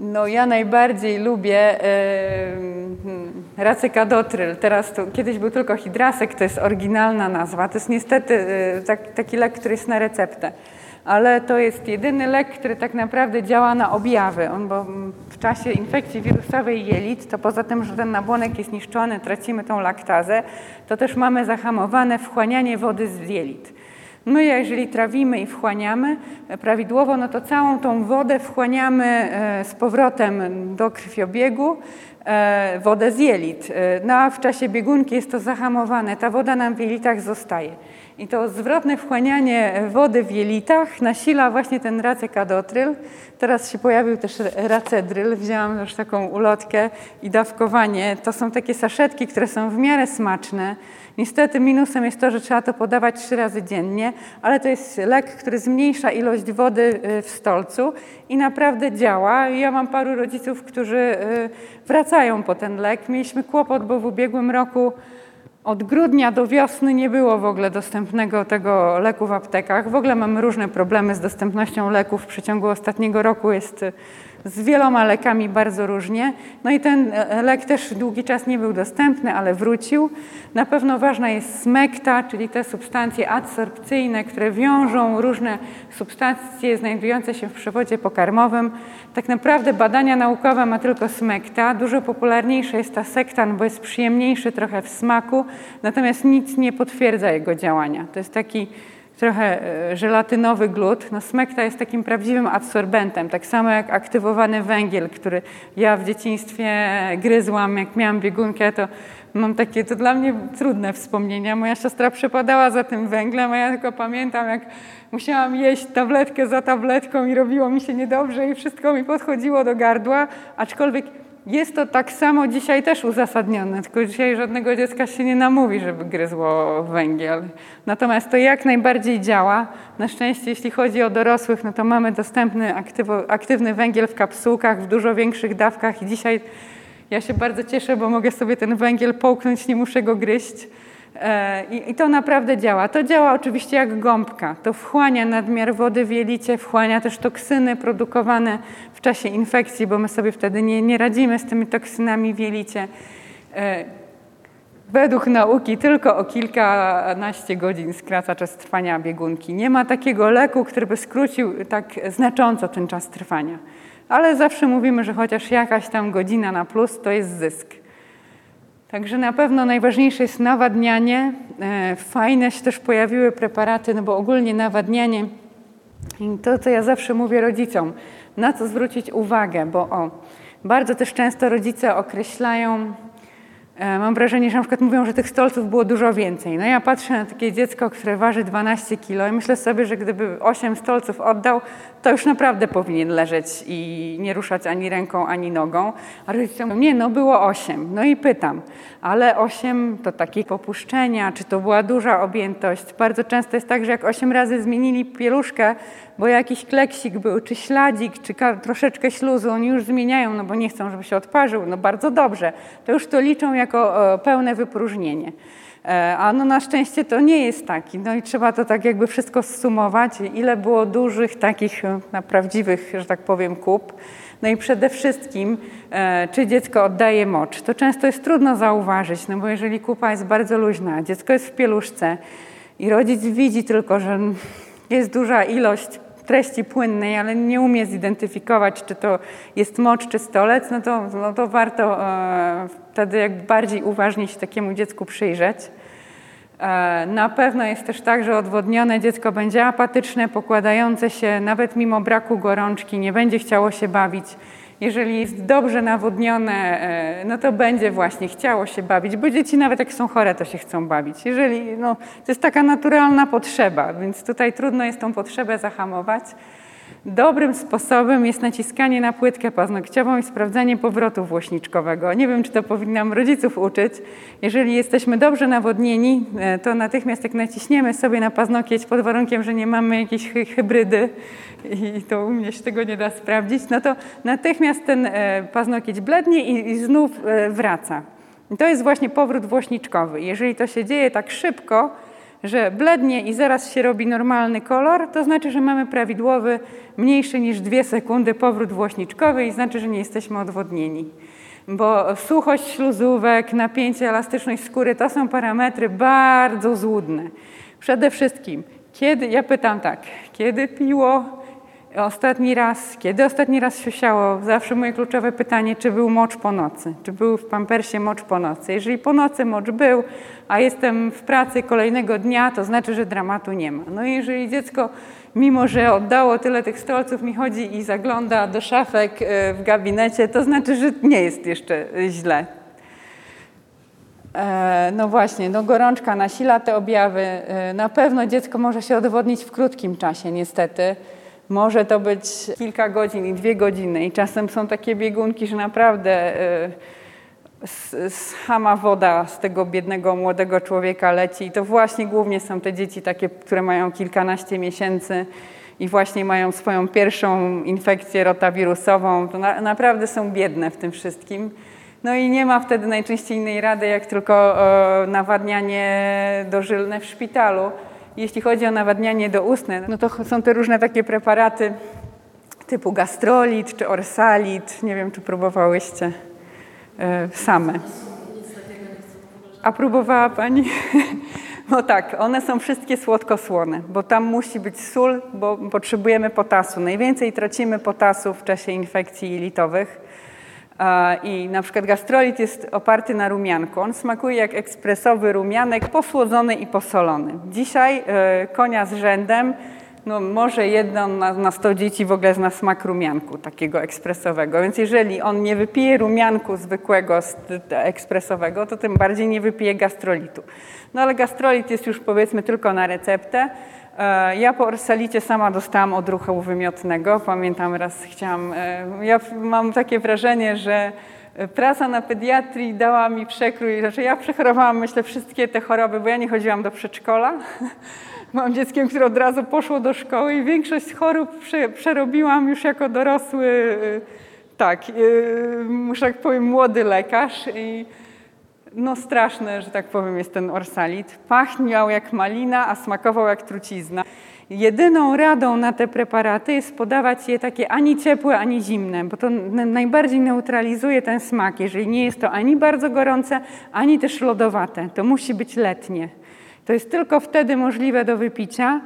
no ja najbardziej lubię e, racykadotryl. Teraz to, kiedyś był tylko hidrasek, to jest oryginalna nazwa. To jest niestety e, tak, taki lek, który jest na receptę. Ale to jest jedyny lek, który tak naprawdę działa na objawy. On, bo w czasie infekcji wirusowej jelit, to poza tym, że ten nabłonek jest niszczony, tracimy tą laktazę, to też mamy zahamowane wchłanianie wody z jelit. My, jeżeli trawimy i wchłaniamy prawidłowo, no to całą tą wodę wchłaniamy e, z powrotem do krwiobiegu, e, wodę z jelit. E, no a w czasie biegunki jest to zahamowane, ta woda nam w jelitach zostaje. I to zwrotne wchłanianie wody w jelitach nasila właśnie ten racekadotryl. Teraz się pojawił też racedryl. Wzięłam już taką ulotkę i dawkowanie. To są takie saszetki, które są w miarę smaczne. Niestety minusem jest to, że trzeba to podawać trzy razy dziennie, ale to jest lek, który zmniejsza ilość wody y, w stolcu i naprawdę działa. Ja mam paru rodziców, którzy y, wracają po ten lek. Mieliśmy kłopot, bo w ubiegłym roku od grudnia do wiosny nie było w ogóle dostępnego tego leku w aptekach. W ogóle mamy różne problemy z dostępnością leków. W przeciągu ostatniego roku jest z wieloma lekami bardzo różnie. No i ten e, lek też długi czas nie był dostępny, ale wrócił. Na pewno ważna jest smekta, czyli te substancje adsorpcyjne, które wiążą różne substancje znajdujące się w przewodzie pokarmowym. Tak naprawdę badania naukowe ma tylko smekta. Dużo popularniejsza jest ta sektan, bo jest przyjemniejszy trochę w smaku, natomiast nic nie potwierdza jego działania. To jest taki trochę e, żelatynowy glut. No smekta jest takim prawdziwym adsorbentem, tak samo jak aktywowany węgiel, który ja w dzieciństwie gryzłam, jak miałam biegunkę, to mam takie, to dla mnie trudne wspomnienia. Moja siostra przepadała za tym węglem, a ja tylko pamiętam, jak musiałam jeść tabletkę za tabletką i robiło mi się niedobrze i wszystko mi podchodziło do gardła, aczkolwiek jest to tak samo dzisiaj też uzasadnione, tylko dzisiaj żadnego dziecka się nie namówi, żeby gryzło węgiel. Natomiast to jak najbardziej działa. Na szczęście, jeśli chodzi o dorosłych, no to mamy dostępny aktywo, aktywny węgiel w kapsułkach w dużo większych dawkach i dzisiaj ja się bardzo cieszę, bo mogę sobie ten węgiel połknąć, nie muszę go gryźć. E, I, to naprawdę działa. To działa oczywiście jak gąbka. To wchłania nadmiar wody w jelicie, wchłania też toksyny produkowane w czasie infekcji, bo my sobie wtedy nie, nie radzimy z tymi toksynami w jelicie. E, według nauki tylko o kilkanaście godzin skraca czas trwania biegunki. Nie ma takiego leku, który by skrócił tak znacząco ten czas trwania. Ale zawsze mówimy, że chociaż jakaś tam godzina na plus to jest zysk. Także na pewno najważniejsze jest nawadnianie. E, fajne się też pojawiły preparaty, no bo ogólnie nawadnianie, to co ja zawsze mówię rodzicom, na co zwrócić uwagę, bo o, bardzo też często rodzice określają mam wrażenie, że na przykład mówią, że tych stolców było dużo więcej. No ja patrzę na takie dziecko, które waży 12 kilo i myślę sobie, że gdyby 8 stolców oddał, to już naprawdę powinien leżeć i nie ruszać ani ręką, ani nogą. A rodzice mówią, nie, no było 8. No i pytam, ale 8 to takie popuszczenia, czy to była duża objętość? Bardzo często jest tak, że jak 8 razy zmienili pieluszkę, bo jakiś kleksik był, czy śladzik, czy troszeczkę śluzu, oni już zmieniają, no bo nie chcą, żeby się odparzył, no bardzo dobrze. To już to liczą jako e, pełne wypróżnienie. E, a no na szczęście to nie jest taki. No i trzeba to tak jakby wszystko zsumować, ile było dużych takich e, na prawdziwych, że tak powiem, kup. No i przede wszystkim, czy dziecko oddaje mocz. To często jest trudno zauważyć, no bo jeżeli kupa jest bardzo luźna, dziecko jest w pieluszce i rodzic widzi tylko, że jest duża ilość treści płynnej, ale nie umie zidentyfikować, czy to jest mocz, czy stolec, no to, no to warto e, wtedy jak bardziej uważnie się takiemu dziecku przyjrzeć. E, na pewno jest też tak, że odwodnione dziecko będzie apatyczne, pokładające się nawet mimo braku gorączki, nie będzie chciało się bawić. Jeżeli jest dobrze nawodnione, e, no to będzie właśnie chciało się bawić, bo dzieci nawet jak są chore, to się chcą bawić. Jeżeli, no, to jest taka naturalna potrzeba, więc tutaj trudno jest tą potrzebę zahamować. Dobrym sposobem jest naciskanie na płytkę paznokciową i sprawdzanie powrotu włośniczkowego. Nie wiem, czy to powinnam rodziców uczyć. Jeżeli jesteśmy dobrze nawodnieni, e, to natychmiast jak naciśniemy sobie na paznokieć pod warunkiem, że nie mamy jakiejś hybrydy i to u mnie się tego nie da sprawdzić, no to natychmiast ten e, paznokieć blednie i znów e, wraca. I to jest właśnie powrót włośniczkowy. Jeżeli to się dzieje tak szybko, że blednie i zaraz się robi normalny kolor, to znaczy, że mamy prawidłowy, mniejszy niż dwie sekundy powrót włośniczkowy i znaczy, że nie jesteśmy odwodnieni. Bo suchość śluzówek, napięcie, elastyczność skóry to są parametry bardzo złudne. Przede wszystkim, kiedy, ja pytam tak, kiedy piło ostatni raz, kiedy ostatni raz siusiało? Zawsze moje kluczowe pytanie, czy był mocz po nocy? Czy był w pampersie mocz po nocy? Jeżeli po nocy mocz był, a jestem w pracy kolejnego dnia, to znaczy, że dramatu nie ma. No i jeżeli dziecko, mimo że oddało tyle tych stolców, mi chodzi i zagląda do szafek e, w gabinecie, to znaczy, że nie jest jeszcze źle. E, no właśnie, no gorączka nasila te objawy. E, na pewno dziecko może się odwodnić w krótkim czasie, niestety. Może to być kilka godzin i dwie godziny i czasem są takie biegunki, że naprawdę sama woda z tego biednego młodego człowieka leci. I to właśnie głównie są te dzieci takie, które mają kilkanaście miesięcy i właśnie mają swoją pierwszą infekcję rotawirusową. To na, naprawdę są biedne w tym wszystkim. No i nie ma wtedy najczęściej innej rady, jak tylko e, nawadnianie dożylne w szpitalu. Jeśli chodzi o nawadnianie doustne, no to są te różne takie preparaty typu gastrolit czy orsalit. Nie wiem, czy próbowałyście. E, same. A próbowała Pani? No tak, one są wszystkie słodko-słone, bo tam musi być sól, bo potrzebujemy potasu. Najwięcej tracimy potasu w czasie infekcji jelitowych. I na przykład gastrolit jest oparty na rumianku. On smakuje jak ekspresowy rumianek, posłodzony i posolony. Dzisiaj e, konia z rzędem no może jedno na, na 100 dzieci w ogóle zna smak rumianku takiego ekspresowego. Więc jeżeli on nie wypije rumianku zwykłego, ekspresowego, to tym bardziej nie wypije gastrolitu. No ale gastrolit jest już powiedzmy tylko na receptę. E, ja po orsalicie sama dostałam odruchu wymiotnego. Pamiętam raz chciałam, e, ja mam takie wrażenie, że praca na pediatrii dała mi przekrój, że ja przechorowałam myślę wszystkie te choroby, bo ja nie chodziłam do przedszkola. Mam dzieckiem, które od razu poszło do szkoły i większość chorób przerobiłam już jako dorosły, y, tak, muszę tak powiem, młody lekarz. I no straszne, że tak powiem, jest ten orsalit. Pachniał jak malina, a smakował jak trucizna. Jedyną radą na te preparaty jest podawać je takie ani ciepłe, ani zimne, bo to najbardziej neutralizuje ten smak. Jeżeli nie jest to ani bardzo gorące, ani też lodowate, to musi być letnie. To jest tylko wtedy możliwe do wypicia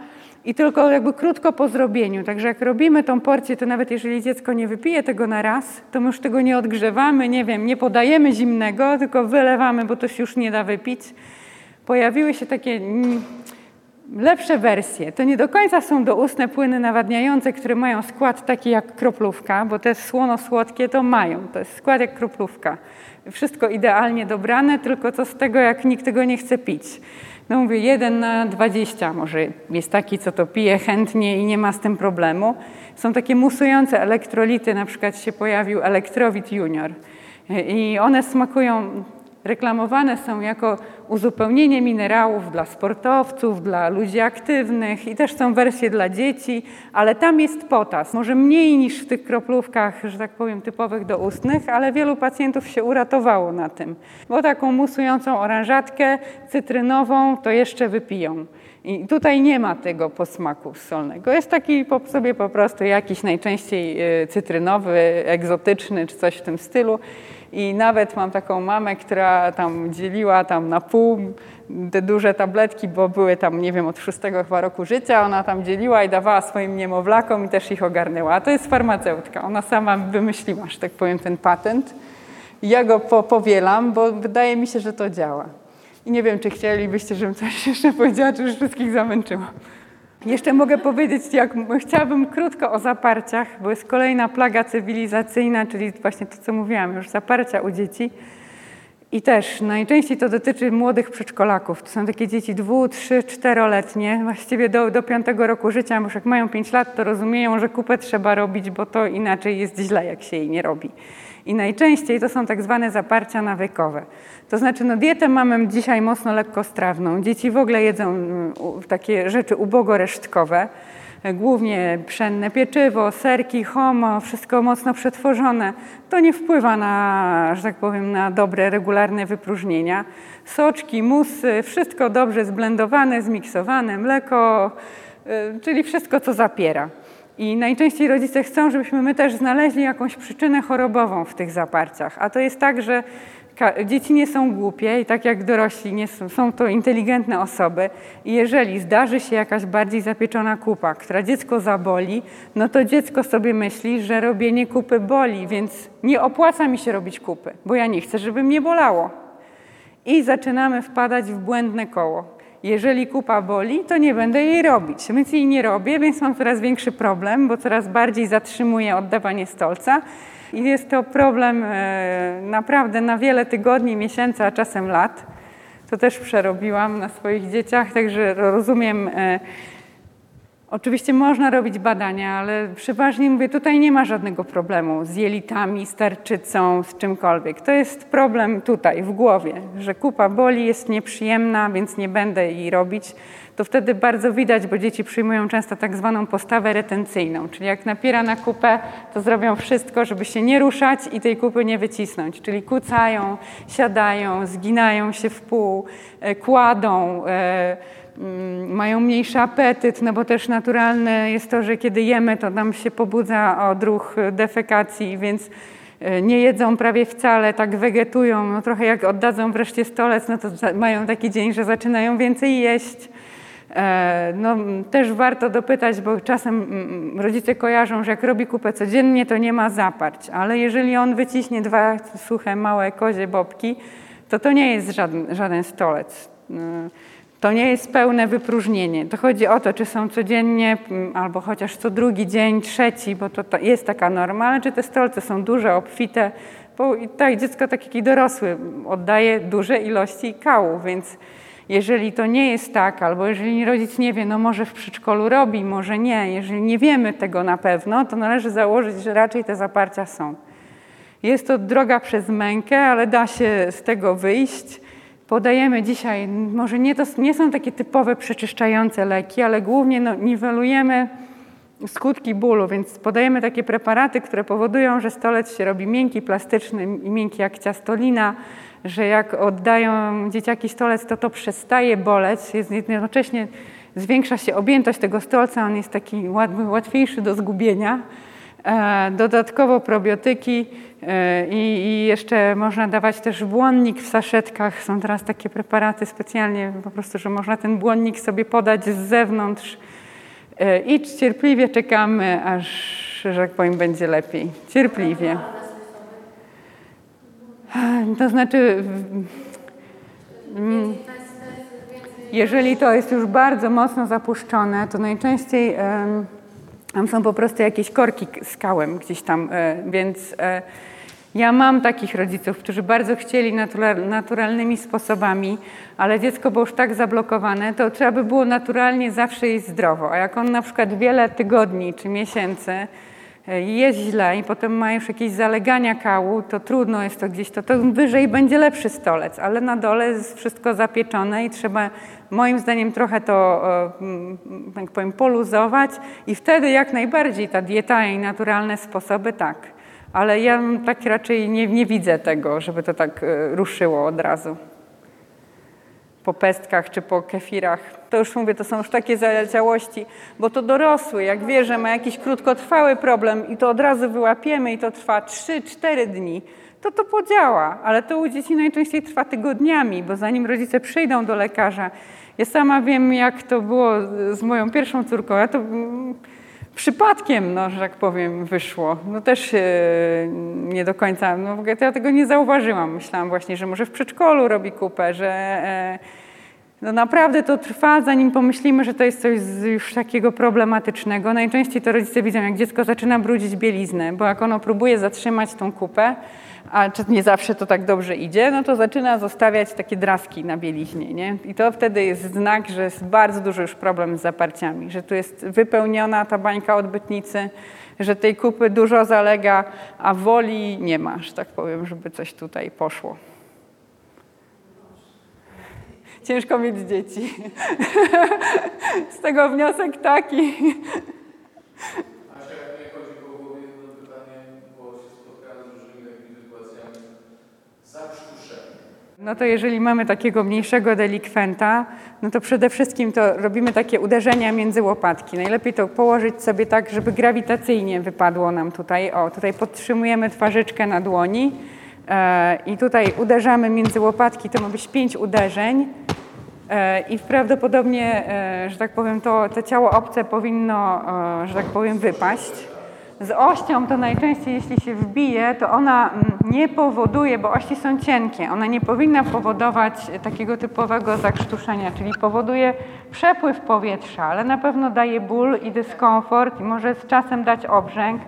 i tylko jakby krótko po zrobieniu. Także jak robimy tą porcję, to nawet jeżeli dziecko nie wypije tego na raz, to my już tego nie odgrzewamy, nie wiem, nie podajemy zimnego, tylko wylewamy, bo to się już nie da wypić. Pojawiły się takie lepsze wersje. To nie do końca są doustne płyny nawadniające, które mają skład taki jak kroplówka, bo te słono-słodkie to mają. To jest skład jak kroplówka. Wszystko idealnie dobrane, tylko co z tego, jak nikt tego nie chce pić. No mówię, jeden na 20 może jest taki, co to pije chętnie i nie ma z tym problemu. Są takie musujące elektrolity, na przykład się pojawił Elektrowit Junior. I one smakują reklamowane są jako uzupełnienie minerałów dla sportowców, dla ludzi aktywnych i też są wersje dla dzieci, ale tam jest potas. Może mniej niż w tych kroplówkach, że tak powiem, typowych doustnych, ale wielu pacjentów się uratowało na tym, bo taką musującą oranżatkę cytrynową to jeszcze wypiją. I tutaj nie ma tego posmaku solnego. Jest taki po sobie po prostu jakiś najczęściej e, cytrynowy, egzotyczny czy coś w tym stylu. I nawet mam taką mamę, która tam dzieliła tam na pół te duże tabletki, bo były tam, nie wiem, od szóstego chyba roku życia. Ona tam dzieliła i dawała swoim niemowlakom i też ich ogarnęła. A to jest farmaceutka. Ona sama wymyśliła, że tak powiem, ten patent. Ja go po powielam, bo wydaje mi się, że to działa. I nie wiem, czy chcielibyście, żebym coś jeszcze powiedziała, czy już wszystkich zamęczyłam. Jeszcze mogę powiedzieć, jak chciałabym krótko o zaparciach, bo jest kolejna plaga cywilizacyjna, czyli właśnie to, co mówiłam, już zaparcia u dzieci. I też najczęściej to dotyczy młodych przedszkolaków. To są takie dzieci dwu, trzy, czteroletnie, właściwie do, do piątego roku życia, już jak mają pięć lat, to rozumieją, że kupę trzeba robić, bo to inaczej jest źle, jak się jej nie robi. I najczęściej to są tak zwane zaparcia nawykowe. To znaczy, no dietę mamy dzisiaj mocno lekkostrawną. Dzieci w ogóle jedzą mm, takie rzeczy ubogoresztkowe, głównie pszenne pieczywo, serki, homo, wszystko mocno przetworzone. To nie wpływa na, że tak powiem, na dobre, regularne wypróżnienia. Soczki, musy, wszystko dobrze zblendowane, zmiksowane, mleko, y, czyli wszystko, co zapiera. I najczęściej rodzice chcą, żebyśmy my też znaleźli jakąś przyczynę chorobową w tych zaparciach. A to jest tak, że dzieci nie są głupie i tak jak dorośli nie są, są to inteligentne osoby i jeżeli zdarzy się jakaś bardziej zapieczona kupa, która dziecko zaboli, no to dziecko sobie myśli, że robienie kupy boli, więc nie opłaca mi się robić kupy, bo ja nie chcę, żeby mnie bolało. I zaczynamy wpadać w błędne koło. Jeżeli kupa boli, to nie będę jej robić. Więc jej nie robię, więc mam coraz większy problem, bo coraz bardziej zatrzymuję oddawanie stolca. I jest to problem e, naprawdę na wiele tygodni, miesięcy, a czasem lat. To też przerobiłam na swoich dzieciach, także rozumiem e, Oczywiście można robić badania, ale przeważnie mówię, tutaj nie ma żadnego problemu z jelitami, z tarczycą, z czymkolwiek. To jest problem tutaj, w głowie, że kupa boli, jest nieprzyjemna, więc nie będę jej robić. To wtedy bardzo widać, bo dzieci przyjmują często tak zwaną postawę retencyjną, czyli jak napiera na kupę, to zrobią wszystko, żeby się nie ruszać i tej kupy nie wycisnąć. Czyli kucają, siadają, zginają się w pół, e, kładą, Mm, mają mniejszy apetyt, no bo też naturalne jest to, że kiedy jemy, to nam się pobudza odruch defekacji, więc e, nie jedzą prawie wcale, tak wegetują, no trochę jak oddadzą wreszcie stolec, no to mają taki dzień, że zaczynają więcej jeść. E, no, też warto dopytać, bo czasem mm, rodzice kojarzą, że jak robi kupę codziennie, to nie ma zaparć, ale jeżeli on wyciśnie dwa suche, małe kozie bobki, to to nie jest żaden, żaden stolec. To nie jest pełne wypróżnienie. To chodzi o to, czy są codziennie, mm, albo chociaż co drugi dzień, trzeci, bo to, to jest taka norma, ale czy te stolce są duże, obfite, bo tak dziecko, tak jak i dorosły, oddaje duże ilości kału, więc jeżeli to nie jest tak, albo jeżeli rodzic nie wie, no może w przedszkolu robi, może nie, jeżeli nie wiemy tego na pewno, to należy założyć, że raczej te zaparcia są. Jest to droga przez mękę, ale da się z tego wyjść podajemy dzisiaj, może nie, to nie są takie typowe przeczyszczające leki, ale głównie no, niwelujemy skutki bólu, więc podajemy takie preparaty, które powodują, że stolec się robi miękki, plastyczny i miękki jak ciastolina, że jak oddają dzieciaki stolec, to to przestaje boleć, jest jednocześnie zwiększa się objętość tego stolca, on jest taki łatwiejszy do zgubienia. E, dodatkowo probiotyki e, i, jeszcze można dawać też błonnik w saszetkach. Są teraz takie preparaty specjalnie po prostu, że można ten błonnik sobie podać z zewnątrz e, i cierpliwie czekamy, aż, że tak powiem, będzie lepiej. Cierpliwie. To znaczy... Jeżeli to jest już bardzo mocno zapuszczone, to najczęściej tam są po prostu jakieś korki k- skałem gdzieś tam, e, więc e, ja mam takich rodziców, którzy bardzo chcieli natura- naturalnymi sposobami, ale dziecko było już tak zablokowane, to trzeba by było naturalnie zawsze jeść zdrowo. A jak on na przykład wiele tygodni czy miesięcy jest źle i potem ma już jakieś zalegania kału, to trudno jest to gdzieś, to, to wyżej będzie lepszy stolec, ale na dole jest wszystko zapieczone i trzeba moim zdaniem trochę to, e, jak powiem, poluzować i wtedy jak najbardziej ta dieta i naturalne sposoby tak. Ale ja tak raczej nie, nie widzę tego, żeby to tak e, ruszyło od razu po pestkach czy po kefirach. To już mówię, to są już takie zaleciałości, bo to dorosły, jak wie, że ma jakiś krótkotrwały problem i to od razu wyłapiemy i to trwa 3-4 dni, to to podziała, ale to u dzieci najczęściej trwa tygodniami, bo zanim rodzice przyjdą do lekarza, ja sama wiem, jak to było z moją pierwszą córką, ja to mm, przypadkiem, no, że tak powiem, wyszło. No też e, nie do końca, no w ogóle ja tego nie zauważyłam. Myślałam właśnie, że może w przedszkolu robi kupę, że e, no naprawdę to trwa, zanim pomyślimy, że to jest coś już takiego problematycznego. Najczęściej to rodzice widzą, jak dziecko zaczyna brudzić bieliznę, bo jak ono próbuje zatrzymać tą kupę, a nie zawsze to tak dobrze idzie, no to zaczyna zostawiać takie draski na bieliźnie, nie? I to wtedy jest znak, że jest bardzo duży już problem z zaparciami, że tu jest wypełniona ta bańka odbytnicy, że tej kupy dużo zalega, a woli nie ma, że tak powiem, żeby coś tutaj poszło. Ciężko mieć dzieci. Z tego wniosek taki. No to jeżeli mamy takiego mniejszego delikwenta, no to przede wszystkim to robimy takie uderzenia między łopatki. Najlepiej to położyć sobie tak, żeby grawitacyjnie wypadło nam tutaj. O, tutaj podtrzymujemy twarzyczkę na dłoni i tutaj uderzamy między łopatki, to ma być pięć uderzeń. E, I prawdopodobnie, e, że tak powiem, to, to ciało obce powinno, e, że tak powiem, wypaść. Z ością to najczęściej, jeśli się wbije, to ona mm, nie powoduje, bo ości są cienkie, ona nie powinna powodować takiego typowego zakrztuszenia, czyli powoduje przepływ powietrza, ale na pewno daje ból i dyskomfort i może z czasem dać obrzęk.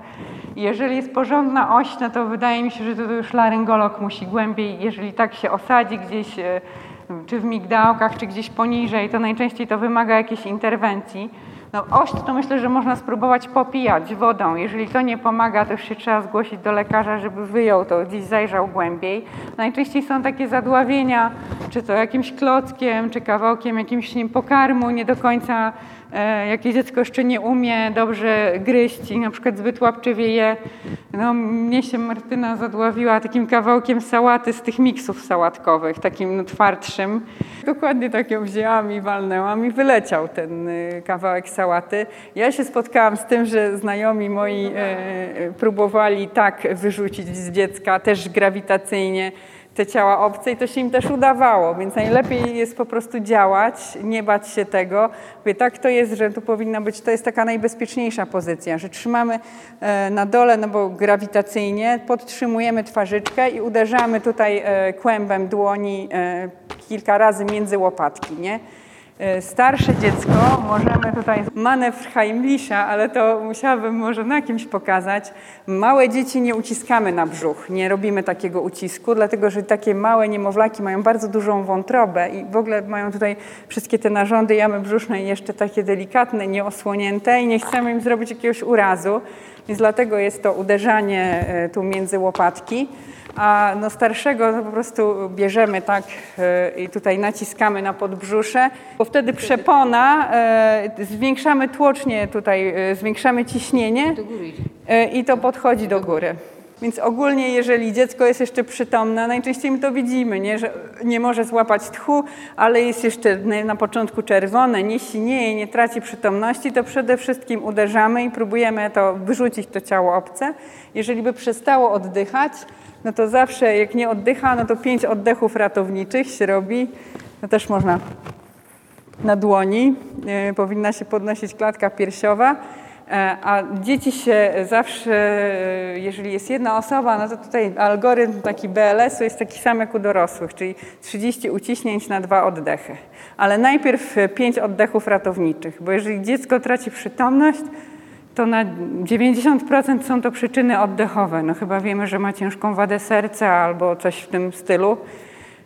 Jeżeli jest porządna oś, no to wydaje mi się, że to już laryngolog musi głębiej, jeżeli tak się osadzi gdzieś e, czy w migdałkach, czy gdzieś poniżej, to najczęściej to wymaga jakiejś interwencji. No, ość to myślę, że można spróbować popijać wodą. Jeżeli to nie pomaga, to już się trzeba zgłosić do lekarza, żeby wyjął to, gdzieś zajrzał głębiej. Najczęściej są takie zadławienia, czy to jakimś klockiem, czy kawałkiem jakimś pokarmu, nie do końca e, jakie dziecko jeszcze nie umie dobrze gryźć i na przykład zbyt łapczywie je. No, mnie się Martyna zadławiła takim kawałkiem sałaty z tych miksów sałatkowych, takim no, twardszym. Dokładnie tak ją wzięłam i walnęłam i wyleciał ten y, kawałek sałaty. Ja się spotkałam z tym, że znajomi moi e, e, próbowali tak wyrzucić z dziecka, też grawitacyjnie, te ciała obce i to się im też udawało, więc najlepiej jest po prostu działać, nie bać się tego. Mówię, tak to jest, że tu powinna być, to jest taka najbezpieczniejsza pozycja, że trzymamy e, na dole, no bo grawitacyjnie, podtrzymujemy twarzyczkę i uderzamy tutaj e, kłębem dłoni e, kilka razy między łopatki, nie? E, Starsze dziecko, możemy tutaj manewr Heimlicha, ale to musiałabym może na kimś pokazać. Małe dzieci nie uciskamy na brzuch, nie robimy takiego ucisku, dlatego że takie małe niemowlaki mają bardzo dużą wątrobę i w ogóle mają tutaj wszystkie te narządy jamy brzusznej jeszcze takie delikatne, nieosłonięte i nie chcemy im zrobić jakiegoś urazu, więc dlatego jest to uderzanie e, tu między łopatki. A no starszego to po prostu bierzemy tak e, i tutaj naciskamy na podbrzusze, bo wtedy przepona, e, zwiększamy tłocznie tutaj, e, zwiększamy ciśnienie i to podchodzi do góry. Więc ogólnie, jeżeli dziecko jest jeszcze przytomne, najczęściej my to widzimy, nie? że nie może złapać tchu, ale jest jeszcze na- na początku czerwone, nie sinieje, nie traci przytomności, to przede wszystkim uderzamy i próbujemy to wyrzucić to ciało obce. Jeżeli by przestało oddychać, no to zawsze jak nie oddycha, no to pięć oddechów ratowniczych się robi. No też można na dłoni, e, powinna się podnosić klatka piersiowa. E, a dzieci się zawsze, e, jeżeli jest jedna osoba, no to tutaj algorytm taki BLS-u jest taki sam jak u dorosłych, czyli 30 uciśnięć na dwa oddechy. Ale najpierw 5 oddechów ratowniczych, bo jeżeli dziecko traci przytomność, to na 90% są to przyczyny oddechowe. No chyba wiemy, że ma ciężką wadę serca albo coś w tym stylu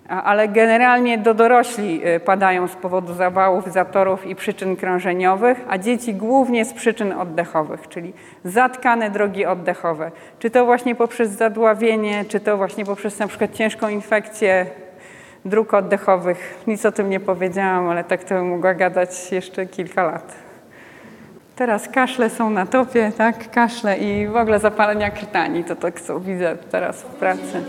ale generalnie do dorośli y, padają z powodu zawałów, zatorów i przyczyn krążeniowych, a dzieci głównie z przyczyn oddechowych, czyli zatkane drogi oddechowe. Czy to właśnie poprzez zadławienie, czy to właśnie poprzez na przykład ciężką infekcję dróg oddechowych. Nic o tym nie powiedziałam, ale tak to bym mogła gadać jeszcze kilka lat. Teraz kaszle są na topie, tak? Kaszle i w ogóle zapalenia krtani, to tak co widzę teraz w pracy.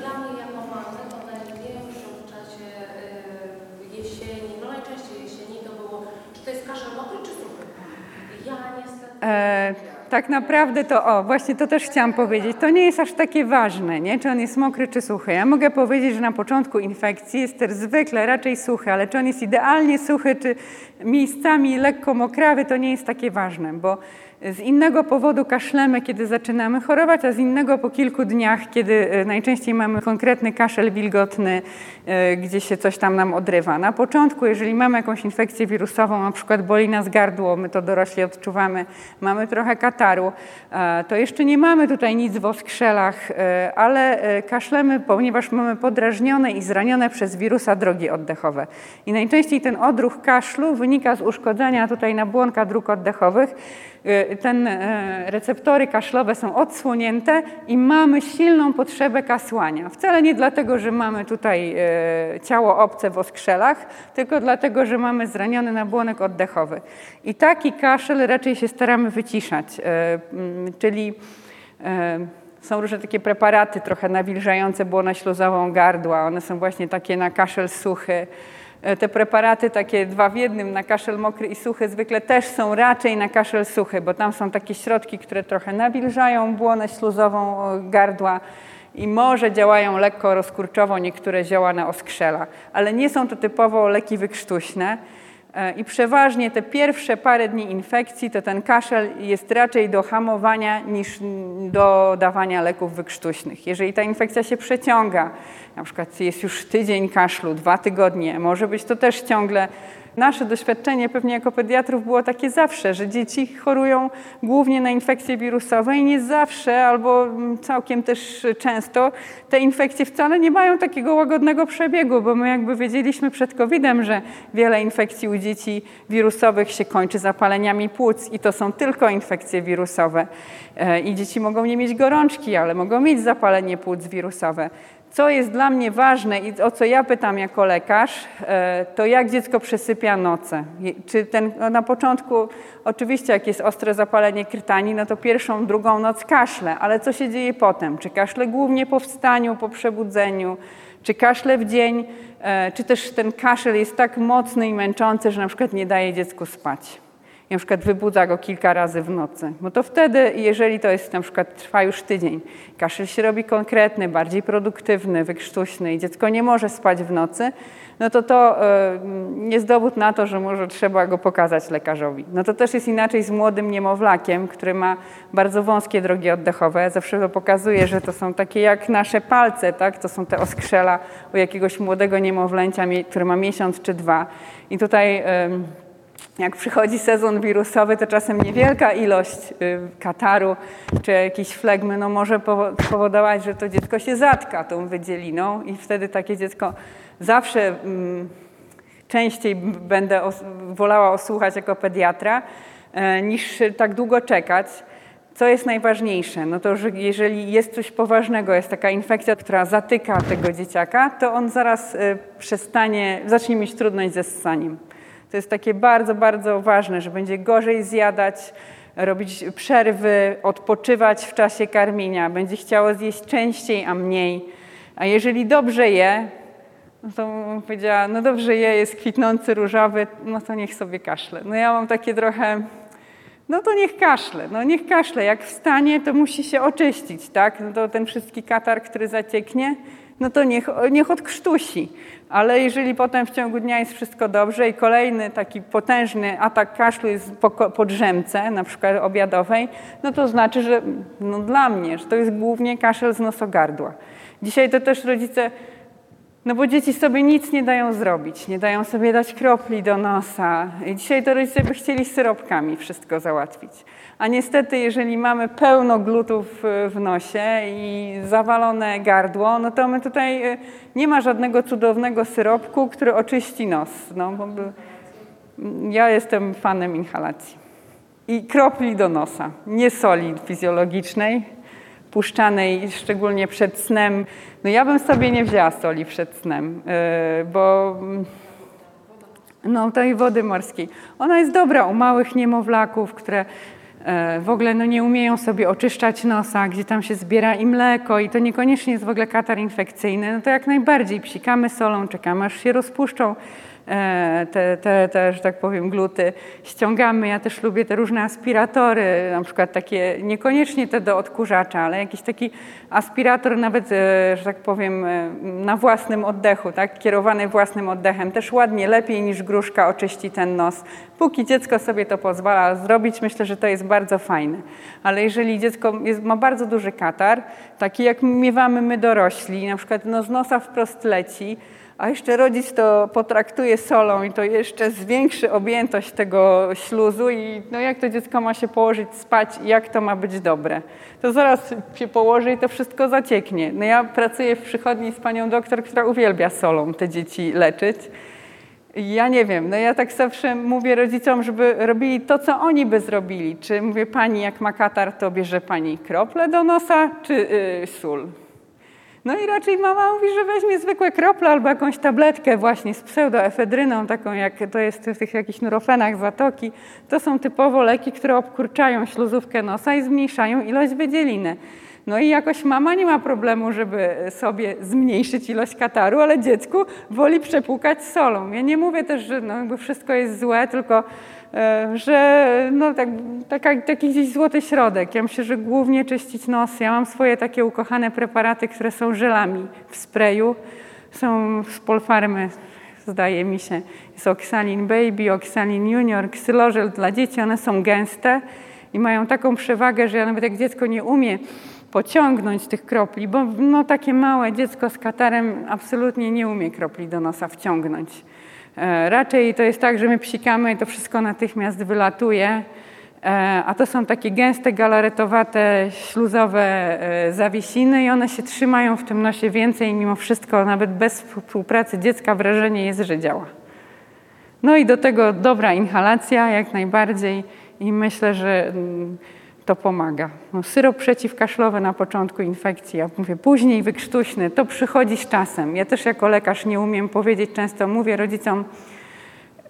E, tak naprawdę to, o, właśnie to też chciałam powiedzieć, to nie jest aż takie ważne, nie? czy on jest mokry czy suchy. Ja mogę powiedzieć, że na początku infekcji jest też zwykle raczej suchy, ale czy on jest idealnie suchy, czy miejscami lekko mokrawy, to nie jest takie ważne, bo z innego powodu kaszlemy, kiedy zaczynamy chorować, a z innego po kilku dniach, kiedy e, najczęściej mamy konkretny kaszel wilgotny, e, gdzie się coś tam nam odrywa. Na początku, jeżeli mamy jakąś infekcję wirusową, na przykład boli nas gardło, my to dorośli odczuwamy, mamy trochę kataru, e, to jeszcze nie mamy tutaj nic w oskrzelach, ale kaszlemy, ponieważ mamy podrażnione i zranione przez wirusa drogi oddechowe. I najczęściej ten odruch kaszlu wynika z uszkodzenia tutaj nabłonka dróg oddechowych, ten y, receptory kaszlowe są odsłonięte i mamy silną potrzebę kasłania. Wcale nie dlatego, że mamy tutaj y, ciało obce w oskrzelach, tylko dlatego, że mamy zraniony nabłonek oddechowy. I taki kaszel raczej się staramy wyciszać, mm, czyli są różne takie preparaty trochę nawilżające błonę śluzową gardła. One są właśnie takie na kaszel suchy. E, te preparaty takie dwa w jednym na kaszel mokry i suchy zwykle też są raczej na kaszel suchy, bo tam są takie środki, które trochę nawilżają błonę śluzową gardła i może działają lekko rozkurczowo niektóre zioła na oskrzela, ale nie są to typowo leki wykrztuśne. E, I przeważnie te pierwsze parę dni infekcji to ten kaszel jest raczej do hamowania niż do dawania leków wykrztuśnych. Jeżeli ta infekcja się przeciąga, na przykład jest już tydzień kaszlu, dwa tygodnie, może być to też ciągle Nasze doświadczenie pewnie jako pediatrów było takie zawsze, że dzieci chorują głównie na infekcje wirusowe i nie zawsze albo całkiem też często te infekcje wcale nie mają takiego łagodnego przebiegu, bo my jakby wiedzieliśmy przed COVID-em, że wiele infekcji u dzieci wirusowych się kończy zapaleniami płuc i to są tylko infekcje wirusowe. E, I dzieci mogą nie mieć gorączki, ale mogą mieć zapalenie płuc wirusowe. Co jest dla mnie ważne i o co ja pytam jako lekarz, e, to jak dziecko przesypia noce. Czy ten, no na początku, oczywiście jak jest ostre zapalenie krtani, no to pierwszą, drugą noc kaszle, ale co się dzieje potem? Czy kaszle głównie po wstaniu, po przebudzeniu, czy kaszle w dzień, e, czy też ten kaszel jest tak mocny i męczący, że na przykład nie daje dziecku spać na przykład wybudza go kilka razy w nocy. Bo to wtedy, jeżeli to jest na przykład trwa już tydzień, kaszel się robi konkretny, bardziej produktywny, wykrztuśny i dziecko nie może spać w nocy, no to to jest dowód na to, że może trzeba go pokazać lekarzowi. No to też jest inaczej z młodym niemowlakiem, który ma bardzo wąskie drogi oddechowe. Ja zawsze to pokazuję, że to są takie jak nasze palce, tak? To są te oskrzela u jakiegoś młodego niemowlęcia, który ma miesiąc czy dwa. I tutaj... jak przychodzi sezon wirusowy, to czasem niewielka ilość y, kataru czy jakiejś flegmy no może powodować, że to dziecko się zatka tą wydzieliną i wtedy takie dziecko zawsze mm, częściej będę wolała osłuchać jako pediatra, e, niż tak długo czekać. Co jest najważniejsze? No to, że jeżeli jest coś poważnego, jest taka infekcja, która zatyka tego dzieciaka, to on zaraz y, przestanie, zacznie mieć trudność ze ssaniem. To jest takie bardzo, bardzo ważne, że będzie gorzej zjadać, robić przerwy, odpoczywać w czasie karmienia, będzie chciało zjeść częściej, a mniej. A jeżeli dobrze je, no to powiedziała, no dobrze je, jest kwitnący różowy, no to niech sobie kaszle. No ja mam takie trochę, no to niech kaszle, no niech kaszle. Jak wstanie, to musi się oczyścić, tak? No to ten wszystki katar, który zacieknie, no to niech, niech odkrztusi. Ale jeżeli potem w ciągu dnia jest wszystko dobrze i kolejny taki potężny atak kaszlu jest po, po drzemce, na przykład obiadowej, no to znaczy, że no dla mnie, że to jest głównie kaszel z nosogardła. Dzisiaj to też rodzice no bo dzieci sobie nic nie dają zrobić, nie dają sobie dać kropli do nosa. I dzisiaj to rodzice by chcieli syropkami wszystko załatwić. A niestety, jeżeli mamy pełno glutów w nosie i zawalone gardło, no to my tutaj y, nie ma żadnego cudownego syropku, który oczyści nos. No, ja jestem fanem inhalacji. I kropli do nosa, nie soli fizjologicznej, puszczanej szczególnie przed snem. No ja bym sobie nie wzięła soli przed snem, y, bo no tej wody morskiej. Ona jest dobra u małych niemowlaków, które w ogóle no, nie umieją sobie oczyszczać nosa, gdzie tam się zbiera im mleko i to niekoniecznie jest w ogóle katar infekcyjny, no to jak najbardziej psikamy solą, czekamy aż się rozpuszczą. E, te, te, te, że tak powiem, gluty ściągamy. Ja też lubię te różne aspiratory, na przykład takie, niekoniecznie te do odkurzacza, ale jakiś taki aspirator nawet, e, że tak powiem, e, na własnym oddechu, tak, kierowany własnym oddechem. Też ładnie, lepiej niż gruszka oczyści ten nos. Póki dziecko sobie to pozwala zrobić, myślę, że to jest bardzo fajne. Ale jeżeli dziecko jest, ma bardzo duży katar, taki jak miewamy my dorośli, na przykład no, z nosa wprost leci, a jeszcze rodzic to potraktuje solą i to jeszcze zwiększy objętość tego śluzu i no jak to dziecko ma się położyć spać i jak to ma być dobre. To zaraz się położy i to wszystko zacieknie. No ja pracuję w przychodni z panią doktor, która uwielbia solą te dzieci leczyć. Ja nie wiem, no ja tak zawsze mówię rodzicom, żeby robili to, co oni by zrobili. Czy mówię, pani jak ma katar, to bierze pani krople do nosa, czy yy, sól? No i raczej mama mówi, że weźmie zwykłe krople albo jakąś tabletkę właśnie z pseudoefedryną, taką jak to jest w tych jakichś nurofenach zatoki. To są typowo leki, które obkurczają śluzówkę nosa i zmniejszają ilość wydzieliny. No i jakoś mama nie ma problemu, żeby sobie zmniejszyć ilość kataru, ale dziecku woli przepłukać solą. Ja nie mówię też, że no jakby wszystko jest złe, tylko że no, tak, taka, taki gdzieś złoty środek. Ja myślę, że głównie czyścić nos. Ja mam swoje takie ukochane preparaty, które są żelami w sprayu. Są z Polfarmy, zdaje mi się. Jest Oxalin Baby, Oxalin Junior, Xylożel dla dzieci. One są gęste i mają taką przewagę, że ja nawet jak dziecko nie umie pociągnąć tych kropli, bo no, takie małe dziecko z katarem absolutnie nie umie kropli do nosa wciągnąć. E, raczej to jest tak, że my psikamy i to wszystko natychmiast wylatuje, e, a to są takie gęste, galaretowate, śluzowe e, zawiesiny i one się trzymają w tym nosie więcej mimo wszystko nawet bez współpracy dziecka wrażenie jest, że działa. No i do tego dobra inhalacja jak najbardziej i myślę, że mm, to pomaga. No, syrop przeciwkaszlowy na początku infekcji, ja mówię później wykrztuśny, to przychodzi z czasem. Ja też jako lekarz nie umiem powiedzieć, często mówię rodzicom,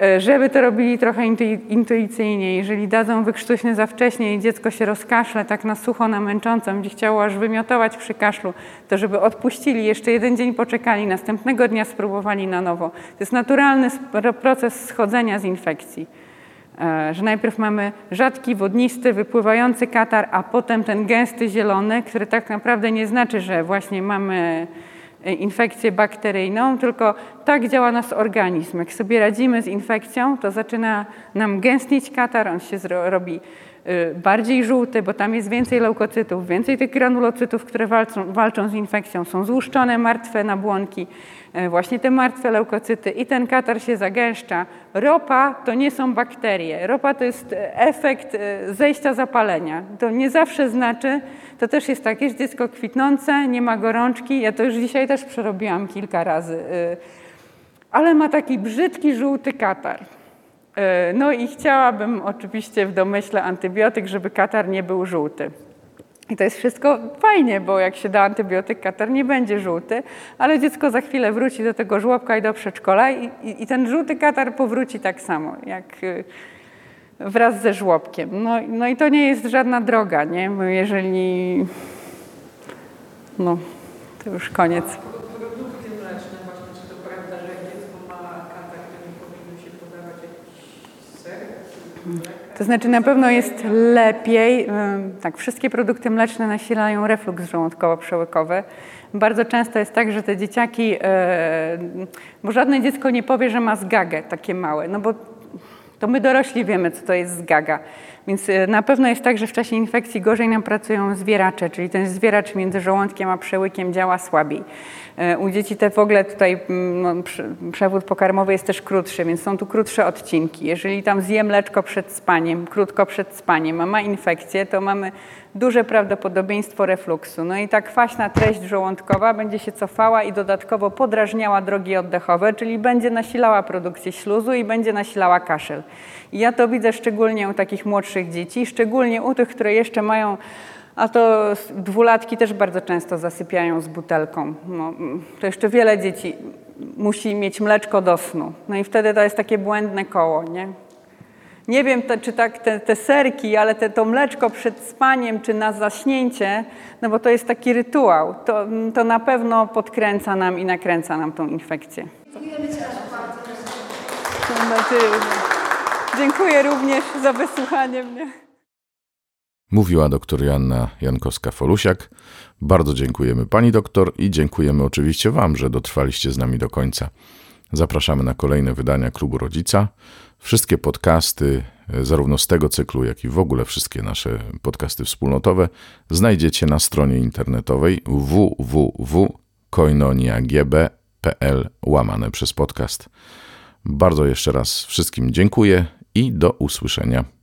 e, żeby to robili trochę intuicyjnie. Jeżeli dadzą wykrztuśny za wcześnie i dziecko się rozkaszle tak na sucho, na męcząco, będzie chciało aż wymiotować przy kaszlu, to żeby odpuścili, jeszcze jeden dzień poczekali, następnego dnia spróbowali na nowo. To jest naturalny proces schodzenia z infekcji. E, że najpierw mamy rzadki, wodnisty, wypływający katar, a potem ten gęsty zielony, który tak naprawdę nie znaczy, że właśnie mamy e, infekcję bakteryjną, tylko tak działa nasz organizm. Jak sobie radzimy z infekcją, to zaczyna nam gęstnieć katar, on się robi bardziej żółty, bo tam jest więcej leukocytów, więcej tych granulocytów, które walczą, walczą z infekcją. Są złuszczone, martwe nabłonki. E, właśnie te martwe leukocyty i ten katar się zagęszcza. Ropa to nie są bakterie. Ropa to jest e, efekt zejścia zapalenia. To nie zawsze znaczy, to też jest tak, jest dziecko kwitnące, nie ma gorączki. Ja to już dzisiaj też przerobiłam kilka razy. Ale ma taki brzydki, żółty katar. No i chciałabym oczywiście w domyśle antybiotyk, żeby katar nie był żółty. I to jest wszystko fajnie, bo jak się da antybiotyk, katar nie będzie żółty, ale dziecko za chwilę wróci do tego żłobka i do przedszkola i, i, i ten żółty katar powróci tak samo, jak y, wraz ze żłobkiem. No, no i to nie jest żadna droga, nie? Jeżeli... No, to już koniec. Produkty mleczne właśnie, czy to prawda, że jak dziecko ma katar, to nie powinno się podawać jakiś ser, mleka? To znaczy na pewno jest lepiej, tak, wszystkie produkty mleczne nasilają refluks żołądkowo-przełykowy. Bardzo często jest tak, że te dzieciaki, e, bo żadne dziecko nie powie, że ma zgagę takie małe, no bo to my dorośli wiemy, co to jest zgaga. Więc e, na pewno jest tak, że w czasie infekcji gorzej nam pracują zwieracze, czyli ten zwieracz między żołądkiem a przełykiem działa słabiej. E, u dzieci te w ogóle tutaj mm, no, przewód pokarmowy jest też krótszy, więc są tu krótsze odcinki. Jeżeli tam zje mleczko przed spaniem, krótko przed spaniem, a ma infekcję, to mamy duże prawdopodobieństwo refluksu. No i ta kwaśna treść żołądkowa będzie się cofała i dodatkowo podrażniała drogi oddechowe, czyli będzie nasilała produkcję śluzu i będzie nasilała kaszel. I ja to widzę szczególnie u takich młodszych dzieci, szczególnie u tych, które jeszcze mają a to dwulatki też bardzo często zasypiają z butelką. No, to jeszcze wiele dzieci musi mieć mleczko do snu. No i wtedy to jest takie błędne koło, nie? Nie wiem, czy tak te, te, serki, ale te, to mleczko przed spaniem, czy na zaśnięcie, no bo to jest taki rytuał. To, to na pewno podkręca nam i nakręca nam tą infekcję. Dziękujemy bardzo. Dziękuję również za wysłuchanie mnie. Mówiła doktor Joanna Jankowska-Folusiak. Bardzo dziękujemy pani doktor i dziękujemy oczywiście wam, że dotrwaliście z nami do końca. Zapraszamy na kolejne wydania Klubu Rodzica. Wszystkie podcasty, zarówno z tego cyklu, jak i w ogóle wszystkie nasze podcasty wspólnotowe, znajdziecie na stronie internetowej www.koinoniagb.pl łamane przez podcast. Bardzo jeszcze raz wszystkim dziękuję i do usłyszenia.